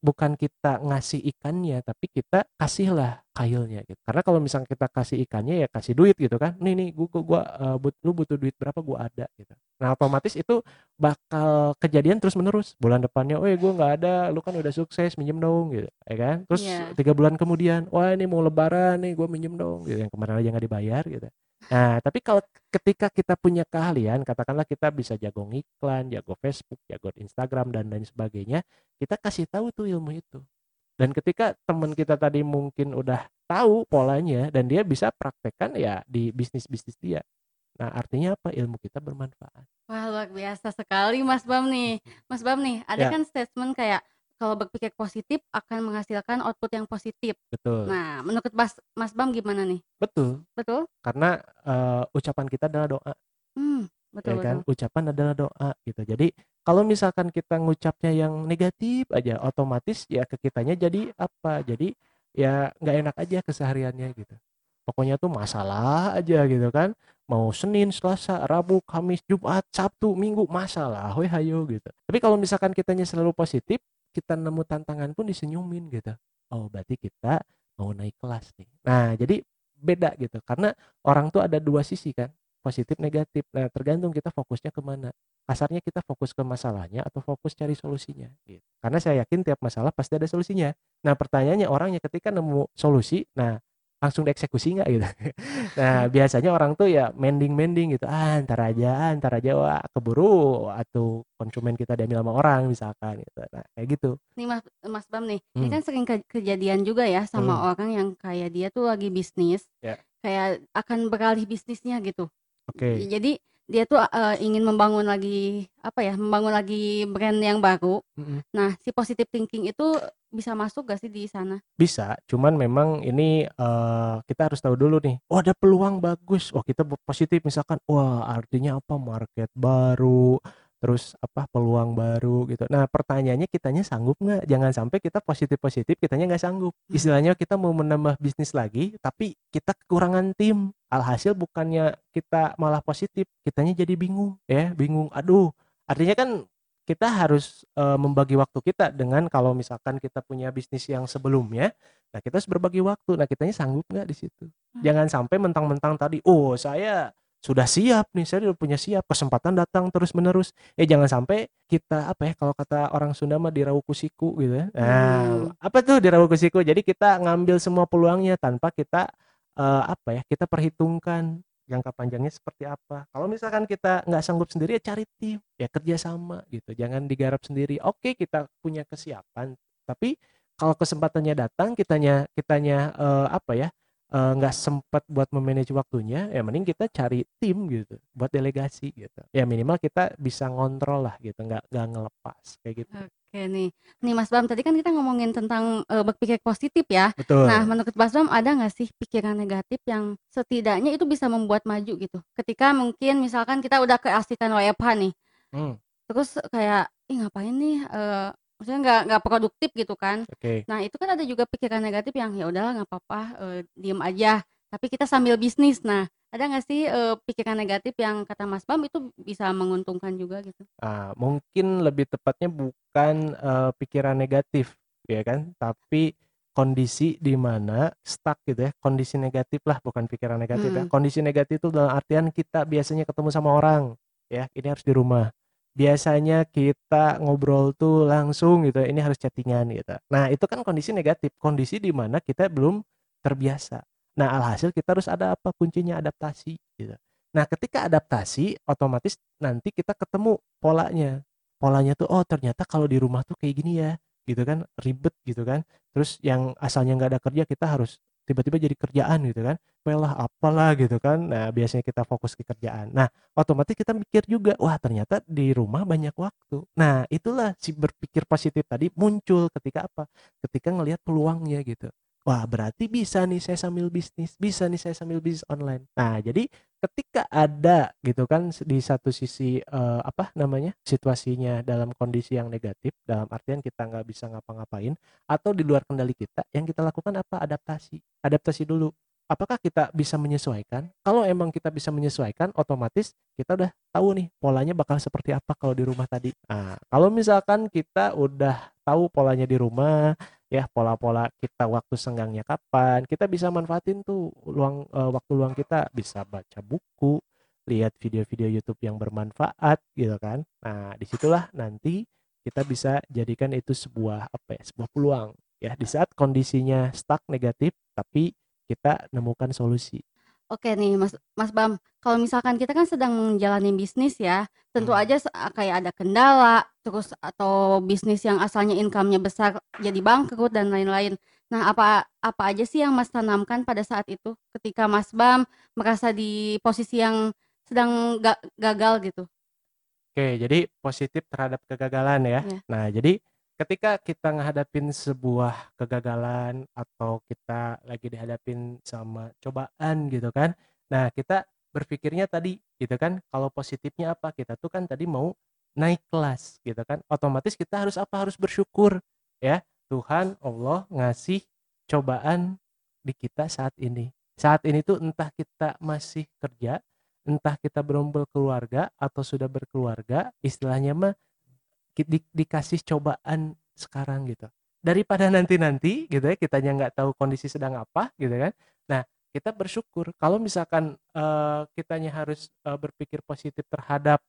bukan kita ngasih ikannya tapi kita kasihlah kailnya gitu. Karena kalau misalnya kita kasih ikannya ya kasih duit gitu kan. Nih nih gua gua, uh, but, lu butuh duit berapa gua ada gitu. Nah otomatis itu bakal kejadian terus menerus bulan depannya oh gua nggak ada. Lu kan udah sukses minjem dong gitu ya kan. Terus yeah. tiga bulan kemudian wah ini mau lebaran nih gua minjem dong gitu. Yang kemarin aja nggak dibayar gitu. Nah, tapi kalau ketika kita punya keahlian, katakanlah kita bisa jago iklan, jago Facebook, jago Instagram dan lain sebagainya, kita kasih tahu tuh ilmu itu. Dan ketika teman kita tadi mungkin udah tahu polanya dan dia bisa praktekkan ya di bisnis-bisnis dia. Nah, artinya apa? Ilmu kita bermanfaat. Wah, luar biasa sekali Mas Bam nih. Mas Bam nih, ada ya. kan statement kayak kalau berpikir positif akan menghasilkan output yang positif. Betul. Nah, menurut Mas, Mas Bam gimana nih? Betul. Betul. Karena uh, ucapan kita adalah doa. Hmm, betul, ya kan? Betul. Ucapan adalah doa gitu. Jadi kalau misalkan kita ngucapnya yang negatif aja, otomatis ya ke kitanya jadi apa? Jadi ya nggak enak aja kesehariannya gitu. Pokoknya tuh masalah aja gitu kan. Mau Senin, Selasa, Rabu, Kamis, Jumat, Sabtu, Minggu masalah, hoi hayo gitu. Tapi kalau misalkan kitanya selalu positif, kita nemu tantangan pun disenyumin gitu oh berarti kita mau naik kelas nih nah jadi beda gitu karena orang tuh ada dua sisi kan positif negatif nah tergantung kita fokusnya ke mana kasarnya kita fokus ke masalahnya atau fokus cari solusinya gitu. karena saya yakin tiap masalah pasti ada solusinya nah pertanyaannya orangnya ketika nemu solusi nah langsung dieksekusi nggak gitu nah biasanya orang tuh ya mending mending gitu ah ntar aja ah, ntar aja wah keburu atau konsumen kita diambil sama orang misalkan gitu nah kayak gitu nih mas mas bam nih hmm. ini kan sering ke kejadian juga ya sama hmm. orang yang kayak dia tuh lagi bisnis yeah. kayak akan beralih bisnisnya gitu oke okay. jadi dia tuh uh, ingin membangun lagi apa ya membangun lagi brand yang baru. Mm-hmm. Nah si positive thinking itu bisa masuk gak sih di sana? Bisa, cuman memang ini uh, kita harus tahu dulu nih. Oh ada peluang bagus. Oh kita positif misalkan. Wah artinya apa market baru terus apa peluang baru gitu. Nah pertanyaannya kitanya sanggup nggak? Jangan sampai kita positif positif kitanya nggak sanggup. Hmm. Istilahnya kita mau menambah bisnis lagi, tapi kita kekurangan tim. Alhasil bukannya kita malah positif, kitanya jadi bingung ya, bingung. Aduh, artinya kan kita harus e, membagi waktu kita dengan kalau misalkan kita punya bisnis yang sebelumnya, nah kita harus berbagi waktu. Nah kitanya sanggup nggak di situ? Hmm. Jangan sampai mentang-mentang tadi, oh saya sudah siap nih saya udah punya siap kesempatan datang terus menerus eh jangan sampai kita apa ya kalau kata orang Sunda mah dirauku siku gitu ya. Nah hmm. apa tuh dirauku siku jadi kita ngambil semua peluangnya tanpa kita uh, apa ya kita perhitungkan jangka panjangnya seperti apa. Kalau misalkan kita nggak sanggup sendiri ya cari tim ya kerjasama gitu. Jangan digarap sendiri. Oke kita punya kesiapan tapi kalau kesempatannya datang kitanya kitanya uh, apa ya nggak uh, sempat buat memanage waktunya ya mending kita cari tim gitu buat delegasi gitu. Ya minimal kita bisa ngontrol lah gitu nggak nggak ngelepas kayak gitu. Oke nih. Nih Mas Bam tadi kan kita ngomongin tentang uh, berpikir positif ya. Betul. Nah menurut Mas Bam ada nggak sih pikiran negatif yang setidaknya itu bisa membuat maju gitu? Ketika mungkin misalkan kita udah keasikan WFH nih. Hmm. terus kayak ih ngapain nih uh, Maksudnya nggak nggak produktif gitu kan. Oke. Nah itu kan ada juga pikiran negatif yang ya udahlah nggak apa-apa uh, diem aja. Tapi kita sambil bisnis. Nah ada nggak sih uh, pikiran negatif yang kata Mas Bam itu bisa menguntungkan juga gitu? Ah, mungkin lebih tepatnya bukan uh, pikiran negatif ya kan, tapi kondisi di mana stuck gitu ya, kondisi negatif lah bukan pikiran negatif ya. Kondisi negatif itu dalam artian kita biasanya ketemu sama orang ya, ini harus di rumah biasanya kita ngobrol tuh langsung gitu ini harus chattingan gitu. Nah itu kan kondisi negatif kondisi di mana kita belum terbiasa. Nah alhasil kita harus ada apa? Kuncinya adaptasi gitu. Nah ketika adaptasi otomatis nanti kita ketemu polanya. Polanya tuh oh ternyata kalau di rumah tuh kayak gini ya gitu kan ribet gitu kan. Terus yang asalnya nggak ada kerja kita harus tiba-tiba jadi kerjaan gitu kan. Lah apalah gitu kan. Nah biasanya kita fokus ke kerjaan. Nah otomatis kita mikir juga wah ternyata di rumah banyak waktu. Nah itulah si berpikir positif tadi muncul ketika apa? Ketika ngelihat peluangnya gitu wah berarti bisa nih saya sambil bisnis, bisa nih saya sambil bisnis online. Nah, jadi ketika ada gitu kan di satu sisi eh, apa namanya situasinya dalam kondisi yang negatif, dalam artian kita nggak bisa ngapa-ngapain atau di luar kendali kita, yang kita lakukan apa? Adaptasi. Adaptasi dulu. Apakah kita bisa menyesuaikan? Kalau emang kita bisa menyesuaikan, otomatis kita udah tahu nih polanya bakal seperti apa kalau di rumah tadi. Nah, kalau misalkan kita udah tahu polanya di rumah, ya pola-pola kita waktu senggangnya kapan, kita bisa manfaatin tuh luang eh, waktu luang kita bisa baca buku, lihat video-video YouTube yang bermanfaat gitu kan. Nah, di situlah nanti kita bisa jadikan itu sebuah apa ya, sebuah peluang ya di saat kondisinya stuck negatif tapi kita nemukan solusi. Oke nih Mas Mas Bam, kalau misalkan kita kan sedang menjalani bisnis ya, tentu Hmm. aja se- kayak ada kendala, terus atau bisnis yang asalnya income-nya besar jadi bangkrut dan lain-lain. Nah, apa apa aja sih yang Mas tanamkan pada saat itu ketika Mas Bam merasa di posisi yang sedang ga- gagal gitu? Oke, jadi positif terhadap kegagalan ya. Iya. Nah, jadi ketika kita ngadapin sebuah kegagalan atau kita lagi dihadapin sama cobaan gitu kan. Nah, kita berpikirnya tadi gitu kan, kalau positifnya apa? Kita tuh kan tadi mau naik kelas gitu kan. Otomatis kita harus apa? Harus bersyukur ya. Tuhan Allah ngasih cobaan di kita saat ini. Saat ini tuh entah kita masih kerja, entah kita berombol keluarga atau sudah berkeluarga, istilahnya mah di- dikasih cobaan sekarang gitu. Daripada nanti-nanti gitu ya, kitanya nggak tahu kondisi sedang apa gitu kan. Nah, kita bersyukur kalau misalkan eh, kitanya harus eh, berpikir positif terhadap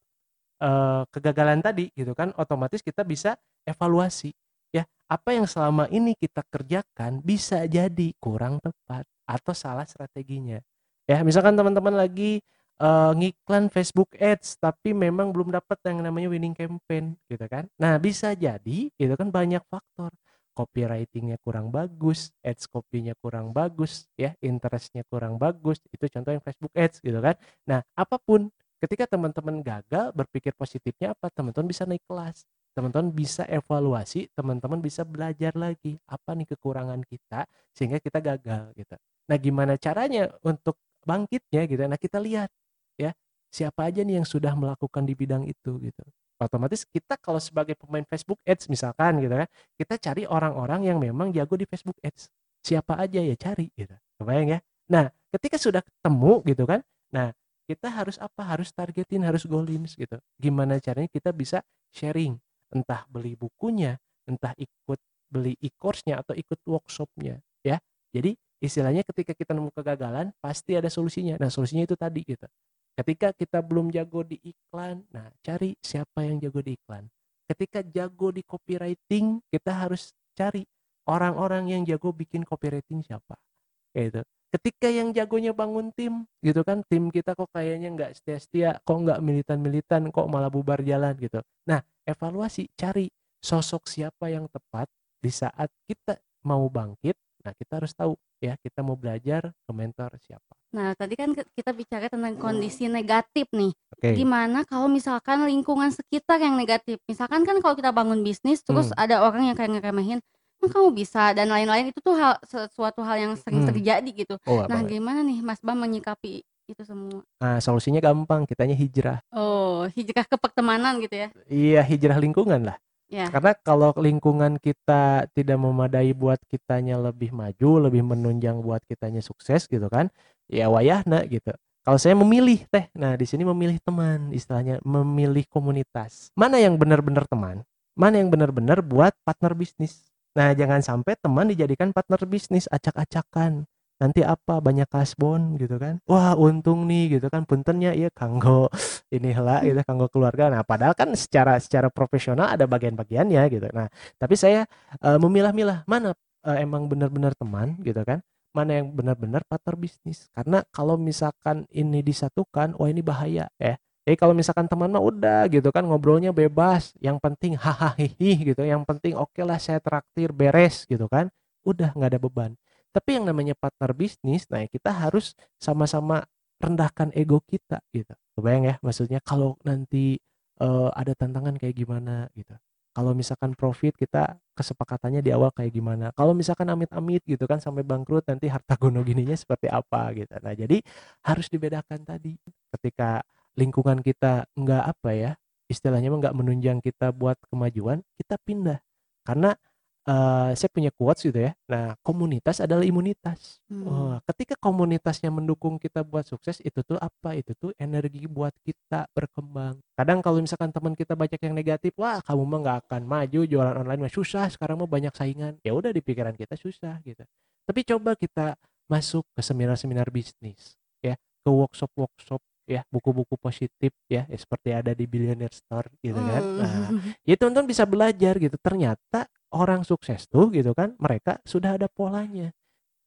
eh, kegagalan tadi gitu kan, otomatis kita bisa evaluasi ya apa yang selama ini kita kerjakan bisa jadi kurang tepat atau salah strateginya. Ya, misalkan teman-teman lagi eh, ngiklan Facebook Ads tapi memang belum dapat yang namanya winning campaign gitu kan. Nah, bisa jadi itu kan banyak faktor. Copywritingnya kurang bagus, ads copy-nya kurang bagus, ya interestnya kurang bagus. Itu contoh yang Facebook Ads gitu kan. Nah, apa pun ketika teman-teman gagal berpikir positifnya apa? Teman-teman bisa naik kelas. Teman-teman bisa evaluasi, teman-teman bisa belajar lagi apa nih kekurangan kita sehingga kita gagal gitu. Nah, gimana caranya untuk bangkitnya gitu. Nah, kita lihat siapa aja nih yang sudah melakukan di bidang itu gitu. Otomatis kita kalau sebagai pemain Facebook Ads misalkan gitu kan kita cari orang-orang yang memang jago di Facebook Ads. Siapa aja ya cari gitu. Kebayang ya? Nah ketika sudah ketemu gitu kan nah kita harus apa? Harus targetin harus goalin gitu. Gimana caranya kita bisa sharing? Entah beli bukunya entah ikut beli e-course-nya atau ikut workshopnya ya. Jadi istilahnya ketika kita nemu kegagalan pasti ada solusinya. Nah solusinya itu tadi gitu ketika kita belum jago di iklan nah cari siapa yang jago di iklan. Ketika jago di copywriting kita harus cari orang-orang yang jago bikin copywriting siapa gitu. Ketika yang jagonya bangun tim gitu kan tim kita kok kayaknya nggak setia-setia kok nggak militan-militan kok malah bubar jalan gitu. Nah evaluasi cari sosok siapa yang tepat di saat kita mau bangkit nah kita harus tahu ya kita mau belajar ke mentor siapa Nah, tadi kan kita bicara tentang kondisi negatif nih. oke Gimana kalau misalkan lingkungan sekitar yang negatif? Misalkan kan kalau kita bangun bisnis terus Hmm. ada orang yang kayak ngeremehin, "Oh, kamu bisa dan lain-lain itu tuh hal sesuatu hal yang sering Hmm. terjadi gitu. oh Nah, banget. gimana nih Mas Bam menyikapi itu semua? Nah, solusinya gampang, kitanya hijrah. Oh, hijrah ke pertemanan gitu ya? Iya, hijrah lingkungan lah. Ya. Karena kalau lingkungan kita tidak memadai buat kitanya lebih maju, lebih menunjang buat kitanya sukses gitu kan, ya wayahna gitu. Kalau saya memilih teh, nah di sini memilih teman, istilahnya memilih komunitas. Mana yang benar-benar teman? Mana yang benar-benar buat partner bisnis? Nah, jangan sampai teman dijadikan partner bisnis acak-acakan. Nanti apa banyak kasbon gitu kan. Wah, untung nih gitu kan puntennya iya kanggo ini lah gitu kanggo keluarga. Nah, padahal kan secara secara profesional ada bagian-bagiannya gitu. Nah, tapi saya eh, memilah-milah mana eh, emang benar-benar teman gitu kan. Mana yang benar-benar partner bisnis. Karena kalau misalkan ini disatukan, wah ini bahaya ya. Jadi kalau misalkan teman mah udah gitu kan ngobrolnya bebas, yang penting hahaha gitu, yang penting oke lah saya traktir beres gitu kan. Udah nggak ada beban. Tapi yang namanya partner bisnis, nah kita harus sama-sama rendahkan ego kita gitu. Kebayang ya maksudnya kalau nanti eh, ada tantangan kayak gimana gitu. kalau misalkan profit kita kesepakatannya di awal kayak gimana kalau misalkan amit-amit gitu kan sampai bangkrut nanti harta gono gininya seperti apa gitu nah jadi harus dibedakan tadi ketika lingkungan kita nggak apa ya istilahnya nggak menunjang kita buat kemajuan kita pindah karena eh, saya punya quotes gitu ya nah komunitas adalah imunitas Hmm. Oh, ketika komunitasnya mendukung kita buat sukses itu tuh apa? Itu tuh energi buat kita berkembang. Kadang kalau misalkan teman kita banyak yang negatif, wah kamu mah nggak akan maju jualan online mah susah. Sekarang mah banyak saingan. Ya udah di pikiran kita susah gitu. Tapi coba kita masuk ke seminar-seminar bisnis, ya, ke workshop-workshop, ya, buku-buku positif, ya, ya, seperti ada di Billionaire Store gitu kan. Nah, Hmm. ya teman-teman bisa belajar gitu. Ternyata orang sukses tuh gitu kan, mereka sudah ada polanya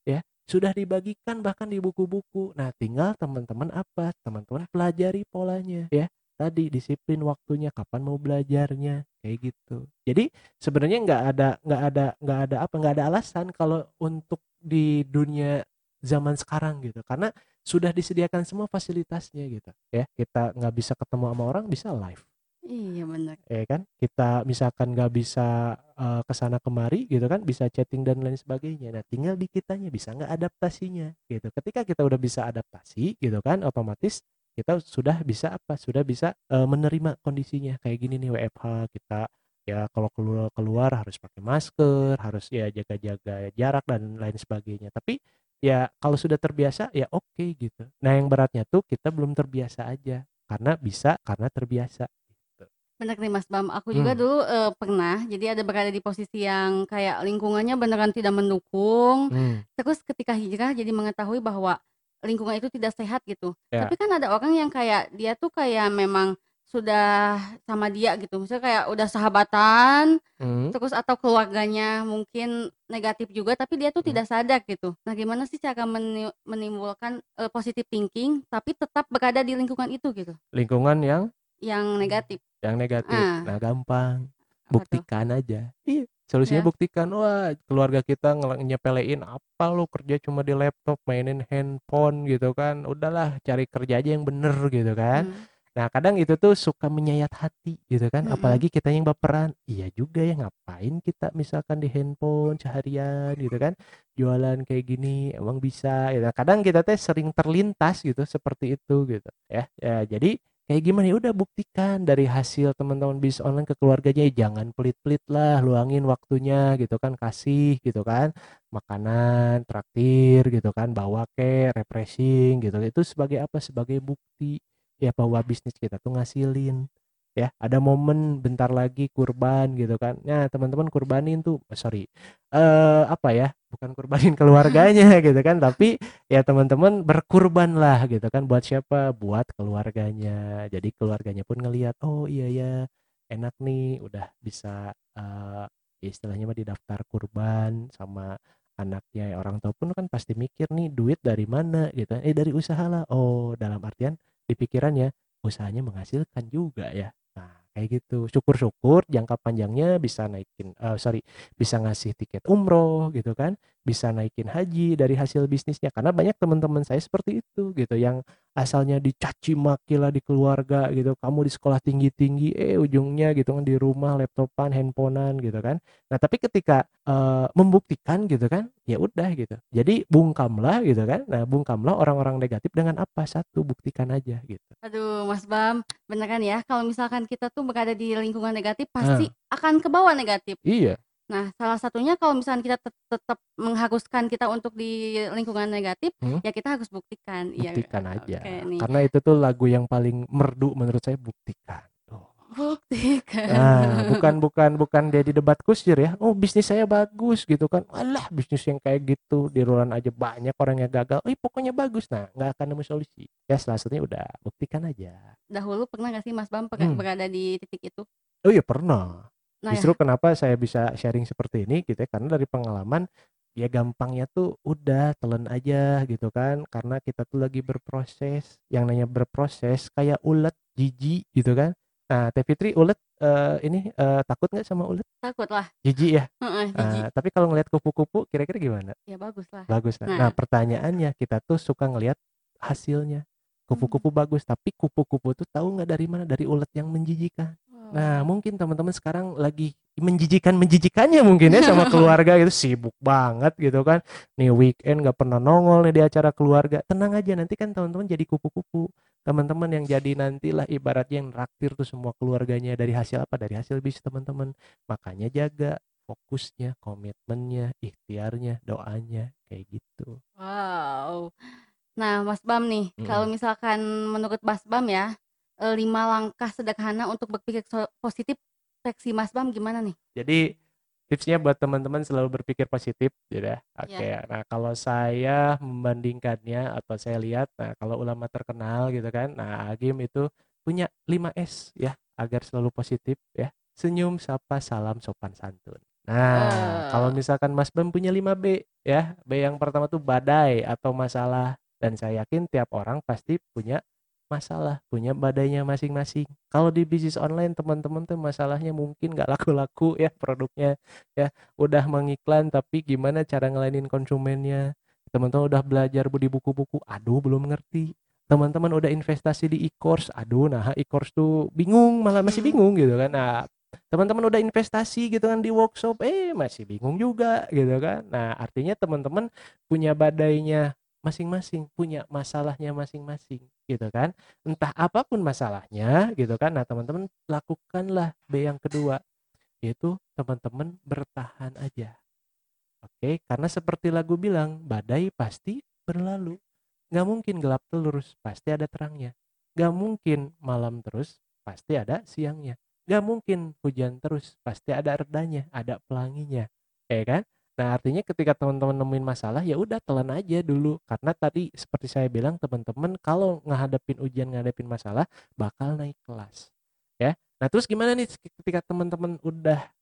ya sudah dibagikan bahkan di buku-buku. Nah, tinggal teman-teman apa? Teman-teman pelajari polanya ya. Tadi disiplin waktunya, kapan mau belajarnya, kayak gitu. Jadi sebenarnya nggak ada nggak ada nggak ada apa nggak ada alasan kalau untuk di dunia zaman sekarang gitu, karena sudah disediakan semua fasilitasnya gitu ya. Kita nggak bisa ketemu sama orang bisa live Iya benar. ya kan? Kita misalkan nggak bisa eh, ke sana kemari gitu kan bisa chatting dan lain sebagainya. Nah tinggal di kitanya bisa nggak adaptasinya gitu. Ketika kita udah bisa adaptasi gitu kan otomatis kita sudah bisa apa? Sudah bisa eh, menerima kondisinya. Kayak gini nih WFH kita. Ya kalau keluar keluar harus pakai masker harus ya jaga-jaga jarak dan lain sebagainya. Tapi ya kalau sudah terbiasa ya oke gitu. Nah yang beratnya tuh kita belum terbiasa aja. Karena bisa karena terbiasa Benar nih Mas Bam, aku juga Hmm. dulu eh, pernah jadi ada berada di posisi yang kayak lingkungannya beneran tidak mendukung. Hmm, Terus ketika hijrah jadi mengetahui bahwa lingkungan itu tidak sehat gitu. Ya. Tapi kan ada orang yang kayak dia tuh kayak memang sudah sama dia gitu. Misalnya kayak udah sahabatan, hmm. terus atau keluarganya mungkin negatif juga tapi dia tuh Hmm. tidak sadar gitu. Nah, gimana sih cara meni- menimbulkan eh, positive thinking tapi tetap berada di lingkungan itu gitu, lingkungan yang yang negatif. Yang negatif. Ah. Nah, gampang. Apa tuh? Buktikan aja. Iya, solusinya Ya. buktikan. Wah, keluarga kita nyepelein apa lu kerja cuma di laptop, mainin handphone gitu kan. Udahlah, cari kerja aja yang bener gitu kan. Hmm. Nah, kadang itu tuh suka menyayat hati gitu kan. Mm-mm. Apalagi kita yang baperan. Iya juga ya ngapain kita misalkan di handphone seharian gitu kan. Jualan kayak gini emang bisa gitu. Kadang kita teh sering terlintas gitu seperti itu gitu ya. Ya, jadi kayak gimana? Ya udah buktikan dari hasil teman-teman bisnis online ke keluarganya ya jangan pelit-pelit lah luangin waktunya gitu kan kasih gitu kan makanan traktir gitu kan bawa ke refreshing gitu. Itu sebagai apa? Sebagai bukti ya bahwa bisnis kita tuh ngasilin ya ada momen bentar lagi kurban gitu kan. Nah teman-teman kurbanin tuh eh, sorry eh apa ya bukan kurbanin keluarganya gitu kan tapi ya teman-teman berkurban lah gitu kan buat siapa? Buat keluarganya. Jadi keluarganya pun ngelihat oh iya ya enak nih udah bisa ya istilahnya mah didaftar kurban sama anaknya. Ya orang tua pun kan pasti mikir nih duit dari mana? Gitu. Eh dari usaha lah. Oh dalam artian di pikirannya usahanya menghasilkan juga ya kayak gitu. Syukur-syukur jangka panjangnya bisa naikin eh, sorry bisa ngasih tiket umroh gitu kan bisa naikin haji dari hasil bisnisnya karena banyak teman-teman saya seperti itu gitu yang asalnya dicaci maki lah di keluarga gitu kamu di sekolah tinggi-tinggi eh ujungnya gitu kan di rumah laptopan handphonean gitu kan. Nah tapi ketika eh, membuktikan gitu kan ya udah gitu. Jadi bungkamlah gitu kan. Nah bungkamlah orang-orang negatif dengan apa? Satu buktikan aja gitu. Aduh, Mas Bam, beneran ya kalau misalkan kita tuh berada di lingkungan negatif pasti akan ke bawah negatif. iya Nah, salah satunya kalau misalkan kita tet- tetap mengharuskan kita untuk di lingkungan negatif, Hmm. ya kita harus buktikan. Iya, buktikan aja Oke nih. karena itu tuh lagu yang paling merdu menurut saya buktikan. Buktikan. Nah, bukan bukan bukan dia di debat kusir ya. Oh, bisnis saya bagus gitu kan. Alah, bisnis yang kayak gitu di Rulan aja banyak orang yang gagal. Oh, pokoknya bagus. Nah, nggak akan nemu solusi. Ya, salah satunya udah buktikan aja. Dahulu pernah gak sih Mas Bam Hmm. berada di titik itu? Oh iya pernah. Nah, Justru kenapa saya bisa sharing seperti ini gitu ya karena dari pengalaman ya gampangnya tuh udah telan aja gitu kan. Karena kita tuh lagi berproses yang namanya berproses kayak ulet jijik gitu kan. Nah Teh Fitri ulet eh, ini eh, takut nggak sama ulet? Ya, takut lah. jijik ya? Heeh, jijik. Nah, tapi kalau ngelihat kupu-kupu kira-kira gimana? Ya bagus lah. bagus nah, Nah. nah pertanyaannya kita tuh suka ngelihat hasilnya. Kupu-kupu bagus tapi kupu-kupu tuh tahu nggak dari mana? Dari ulet yang menjijikan Nah, mungkin teman-teman sekarang lagi menjijikan-menjijikannya mungkin ya sama keluarga itu sibuk banget gitu kan. Nih weekend nggak pernah nongol nih di acara keluarga. Tenang aja nanti kan teman-teman jadi kupu-kupu. Teman-teman yang jadi nantilah ibaratnya yang raktir tuh semua keluarganya dari hasil apa? Dari hasil bisnis teman-teman. Makanya jaga fokusnya, komitmennya, ikhtiarnya, doanya kayak gitu. Wow. Nah, Mas Bam nih, kalau Mm-mm. misalkan menurut Mas Bam ya, lima langkah sederhana untuk berpikir positif, versi Mas Bam gimana nih? Jadi tipsnya buat teman-teman selalu berpikir positif gitu ya. Oke. Ya. Nah, kalau saya membandingkannya atau saya lihat nah kalau ulama terkenal gitu kan. Nah, Agim itu punya 5S ya agar selalu positif ya. Senyum, sapa, salam, sopan santun. Nah, kalau Eh, misalkan Mas Bam punya 5B ya. B yang pertama tuh badai atau masalah dan saya yakin tiap orang pasti punya masalah, punya badainya masing-masing. Kalau di bisnis online teman-teman tuh masalahnya mungkin nggak laku-laku ya produknya ya. Udah mengiklan tapi gimana cara ngelainin konsumennya. Teman-teman udah belajar di buku-buku, aduh belum ngerti. Teman-teman udah investasi di e-course, aduh nah e-course tuh bingung, malah masih hmm, bingung gitu kan. Nah, teman-teman udah investasi gitu kan di workshop, eh masih bingung juga gitu kan. Nah, artinya teman-teman punya badainya masing-masing, punya masalahnya masing-masing gitu kan. Entah apa pun masalahnya gitu kan. Nah, teman-teman lakukanlah B yang kedua, yaitu teman-teman bertahan aja. Oke, karena seperti lagu bilang, badai pasti berlalu. Nggak mungkin gelap terus, pasti ada terangnya. Nggak mungkin malam terus, pasti ada siangnya. Nggak mungkin hujan terus, pasti ada redanya, ada pelanginya. Ya kan? Nah, artinya ketika teman-teman nemuin masalah, ya udah telan aja dulu. Karena tadi seperti saya bilang, teman-teman kalau ngehadapin ujian, ngadepin masalah, bakal naik kelas. Ya. Nah, terus gimana nih ketika teman-teman udah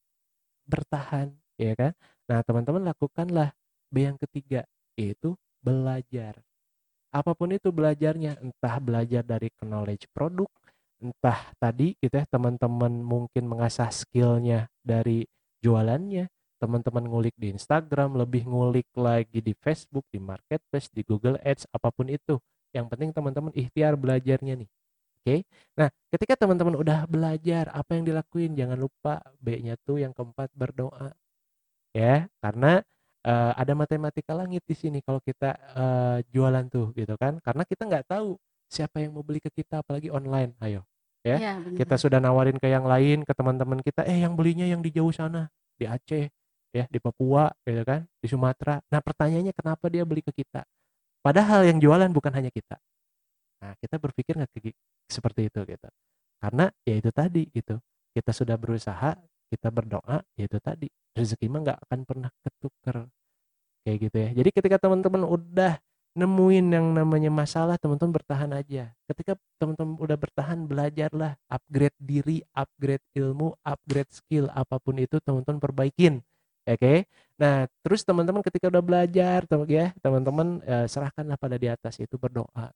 bertahan, ya kan? Nah, teman-teman lakukanlah B yang ketiga, yaitu belajar. Apa pun itu belajarnya, entah belajar dari knowledge produk, entah tadi gitu ya, teman-teman mungkin mengasah skillnya dari jualannya, teman-teman ngulik di Instagram, lebih ngulik lagi di Facebook, di Marketplace, di Google Ads, apa pun itu. Yang penting teman-teman ikhtiar belajarnya nih. Oke. Nah, ketika teman-teman udah belajar, apa yang dilakuin? Jangan lupa B-nya tuh yang keempat berdoa ya karena eh, ada matematika langit di sini kalau kita eh, jualan tuh gitu kan karena kita nggak tahu siapa yang mau beli ke kita apalagi online ayo ya ya kita sudah nawarin ke yang lain ke teman-teman kita eh yang belinya yang di jauh sana di Aceh ya di Papua gitu kan di Sumatera. Nah pertanyaannya kenapa dia beli ke kita? Padahal yang jualan bukan hanya kita. Nah kita berpikir nggak seperti itu gitu. Karena ya itu tadi gitu. Kita sudah berusaha kita berdoa ya itu tadi. Rezeki mah nggak akan pernah ketuker kayak gitu ya. Jadi ketika teman-teman udah nemuin yang namanya masalah teman-teman bertahan aja. Ketika teman-teman udah bertahan belajarlah upgrade diri upgrade ilmu upgrade skill apa pun itu teman-teman perbaikin oke? Nah terus teman-teman ketika udah belajar tem- ya teman-teman eh, serahkanlah pada di atas itu berdoa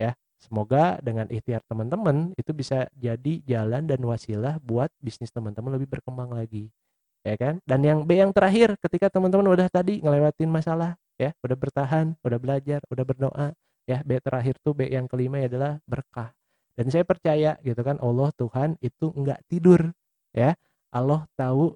ya. Semoga dengan ikhtiar teman-teman itu bisa jadi jalan dan wasilah buat bisnis teman-teman lebih berkembang lagi ya kan? Dan yang B yang terakhir ketika teman-teman udah tadi ngelewatin masalah ya udah bertahan udah belajar udah berdoa ya B terakhir tuh B yang kelima adalah berkah. Dan saya percaya gitu kan Allah Tuhan itu enggak tidur ya. Allah tahu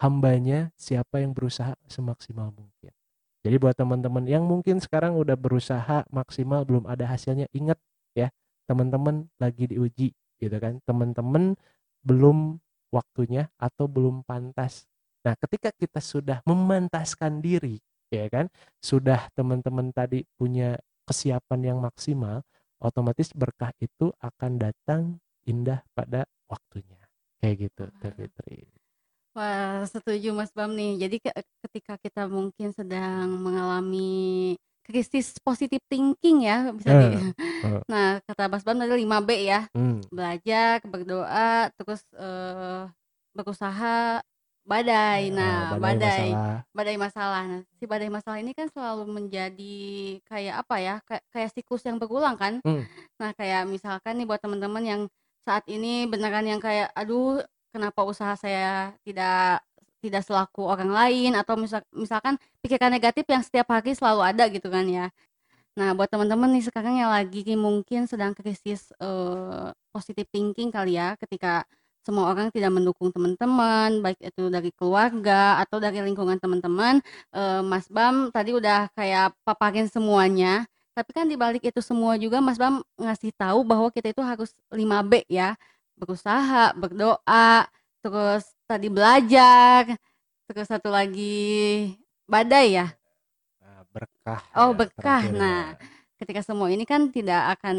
hambanya siapa yang berusaha semaksimal mungkin. Jadi buat teman-teman yang mungkin sekarang udah berusaha maksimal belum ada hasilnya ingat ya teman-teman lagi diuji gitu kan. Teman-teman belum waktunya atau belum pantas. Nah ketika kita sudah memantaskan diri ya kan sudah teman-teman tadi punya kesiapan yang maksimal otomatis berkah itu akan datang indah pada waktunya. Kayak gitu Teh Fitri Wah, setuju Mas Bam nih. Jadi ke- ketika kita mungkin sedang mengalami krisis positive thinking ya, bisa di. Eh, eh, Nah, kata Mas Bam tadi 5B ya. hmm, Belajar, berdoa, terus eh, berusaha, badai. Nah, badai badai, masalah badai masalah. Nah, si badai masalah ini kan selalu menjadi kayak apa ya? Kayak, kayak siklus yang berulang kan? Hmm, Nah, kayak misalkan nih buat teman-teman yang saat ini beneran yang kayak aduh, kenapa usaha saya tidak tidak selaku orang lain atau misal, misalkan pikiran negatif yang setiap hari selalu ada gitu kan ya. Nah, buat teman-teman nih sekarang yang lagi mungkin sedang krisis eh, positive thinking kali ya, ketika semua orang tidak mendukung teman-teman, baik itu dari keluarga atau dari lingkungan teman-teman, eee, Mas Bam tadi udah kayak paparin semuanya, tapi kan di balik itu semua juga Mas Bam ngasih tahu bahwa kita itu harus 5B ya, berusaha, berdoa, terus tadi belajar, terus satu lagi badai ya? Nah, berkah Oh ya berkah. terakhir Nah, ya. ketika semua ini kan tidak akan,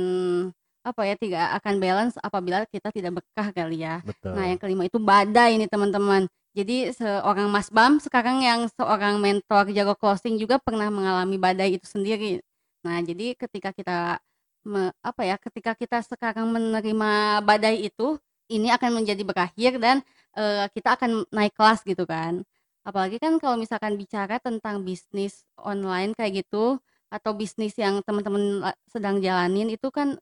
apa ya, tidak akan balance apabila kita tidak berkah kali ya. Nah yang Betul. kelima itu badai nih teman-teman. Jadi seorang Mas Bam sekarang yang seorang mentor jago closing juga pernah mengalami badai itu sendiri. Nah jadi ketika kita me apa ya, ketika kita sekarang menerima badai itu, ini akan menjadi berakhir dan, eee, kita akan naik kelas gitu kan. Apalagi kan kalau misalkan bicara tentang bisnis online kayak gitu, atau bisnis yang teman-teman la sedang jalanin itu kan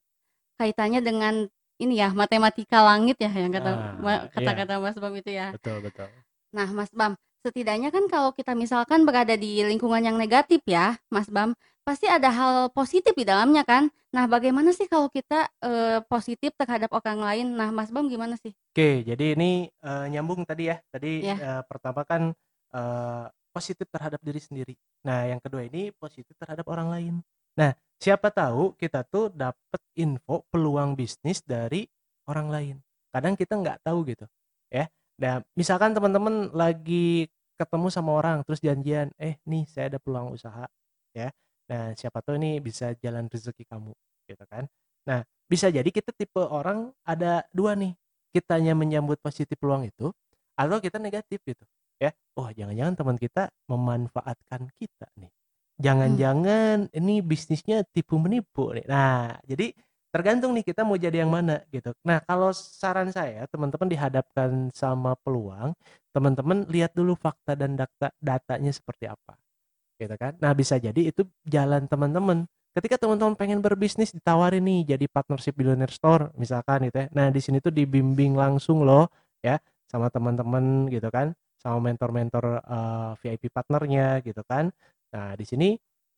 kaitannya dengan ini ya, matematika langit ya yang kata Nah, iya. kata-kata Mas Bam itu ya. Betul betul. Nah Mas Bam, setidaknya kan kalau kita misalkan berada di lingkungan yang negatif ya Mas Bam, pasti ada hal positif di dalamnya kan? Nah bagaimana sih kalau kita, eee, positif terhadap orang lain? Nah Mas Bam gimana sih? Oke, jadi ini, eee, nyambung tadi ya. Tadi, Iya. eee, pertama kan, eee, positif terhadap diri sendiri. Nah, yang kedua ini positif terhadap orang lain. Nah, siapa tahu kita tuh dapet info peluang bisnis dari orang lain. Kadang kita nggak tahu gitu, ya. Nah, misalkan teman-teman lagi ketemu sama orang terus janjian, "Eh, nih saya ada peluang usaha," ya. Nah, siapa tahu ini bisa jalan rezeki kamu, gitu kan. Nah, bisa jadi kita tipe orang ada 2 nih, kitanya menyambut positif peluang itu, atau kita negatif gitu, ya. Oh, jangan-jangan teman kita memanfaatkan kita nih. Mmm. Jangan-jangan ini bisnisnya tipu menipu nih. Nah, jadi tergantung nih kita mau jadi yang mana gitu. Nah, kalau saran saya teman-teman dihadapkan sama peluang, teman-teman lihat dulu fakta dan data datanya seperti apa, gitu kan. Nah, bisa jadi itu jalan teman-teman. Ketika teman-teman pengen berbisnis ditawarin nih jadi partnership billionaire store misalkan gitu ya. Nah, di sini tuh dibimbing langsung loh ya sama teman-teman gitu kan, sama mentor-mentor, eee, VIP partnernya gitu kan. Nah, di sini,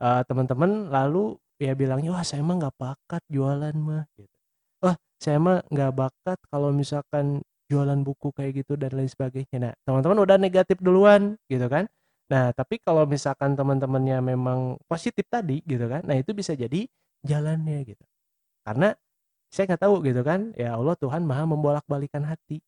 eee, teman-teman lalu ya bilangnya, "Wah, saya mah nggak bakat jualan mah," gitu. "Wah, saya mah nggak bakat kalau misalkan jualan buku kayak gitu dan lain sebagainya." Nah, teman-teman udah negatif duluan gitu kan. Nah, tapi kalau misalkan teman-temannya memang positif tadi gitu kan, nah itu bisa jadi jalannya gitu. Karena saya nggak tahu gitu kan, ya Allah Tuhan Maha membolak-balikan hati,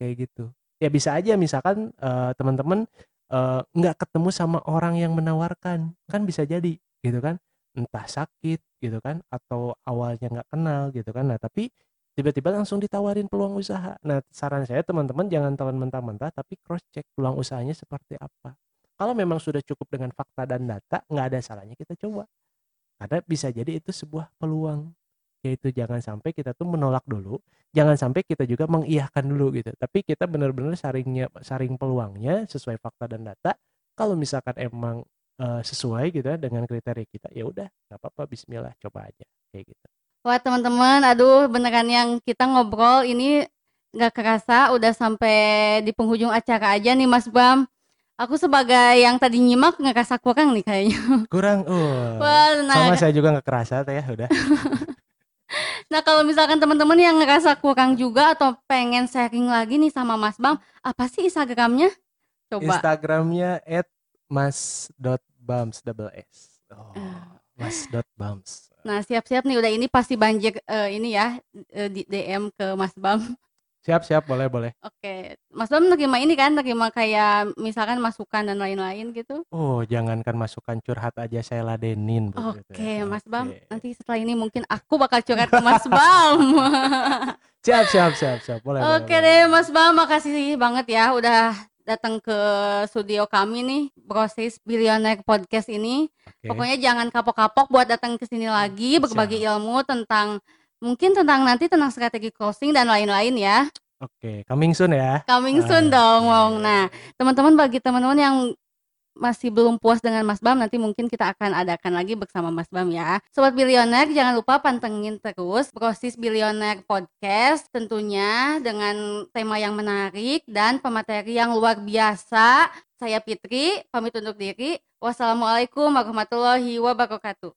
kayak gitu. Ya bisa aja misalkan, eee, teman-teman, eee, nggak ketemu sama orang yang menawarkan, kan bisa jadi gitu kan. Entah sakit gitu kan, atau awalnya nggak kenal gitu kan. Nah, tapi tiba-tiba langsung ditawarin peluang usaha. Nah, saran saya teman-teman jangan telan mentah-mentah, tapi cross check peluang usahanya seperti apa. Kalau memang sudah cukup dengan fakta dan data, nggak ada salahnya kita coba. Karena bisa jadi itu sebuah peluang. Yaitu jangan sampai kita tuh menolak dulu, jangan sampai kita juga mengiyakan dulu gitu. Tapi kita benar-benar saringnya saring peluangnya sesuai fakta dan data. Kalau misalkan emang, eee, sesuai gitu ya dengan kriteria kita, ya udah nggak apa-apa bismillah coba aja, kayak gitu. Wah teman-teman, aduh beneran yang kita ngobrol ini nggak kerasa udah sampai di penghujung acara aja nih Mas Bam. Aku sebagai yang tadi nyimak ngerasa kurang nih kayaknya. Kurang, oh, Wah, sama nah saya juga nggak kerasa tuh ya, udah. nah kalau misalkan teman-teman yang ngerasa kurang juga atau pengen sharing lagi nih sama Mas Bam, apa sih Instagramnya? Coba. Instagramnya @mas.bams double S. Oh, mas.bams. Nah siap-siap nih udah ini pasti banjir eh, ini ya eh, di DM ke Mas Bam. Siap siap, boleh boleh. Oke, Mas Bam nerima ini kan, nerima kayak misalkan masukan dan lain-lain gitu? Oh, jangankan masukan curhat aja saya ladenin gitu Oke, ya. Mas Bam, Oke. nanti setelah ini mungkin aku bakal curhat ke Mas Bam. Siap siap siap siap, boleh. Oke boleh, deh, boleh. Mas Bam, makasih banget ya udah datang ke studio kami nih, Proses Billionaire Podcast ini. Oke. Pokoknya jangan kapok-kapok buat datang ke sini lagi, berbagi Siap. ilmu tentang mungkin tentang nanti tentang strategi closing dan lain-lain ya. Oke, coming soon ya. Coming soon Ah, dong, Wong. Nah, teman-teman bagi teman-teman yang masih belum puas dengan Mas Bam, nanti mungkin kita akan adakan lagi bersama Mas Bam ya. Sobat Bilioner, jangan lupa pantengin terus Proses Bilioner Podcast tentunya dengan tema yang menarik dan pemateri yang luar biasa. Saya Fitri, pamit undur diri. Wassalamualaikum warahmatullahi wabarakatuh.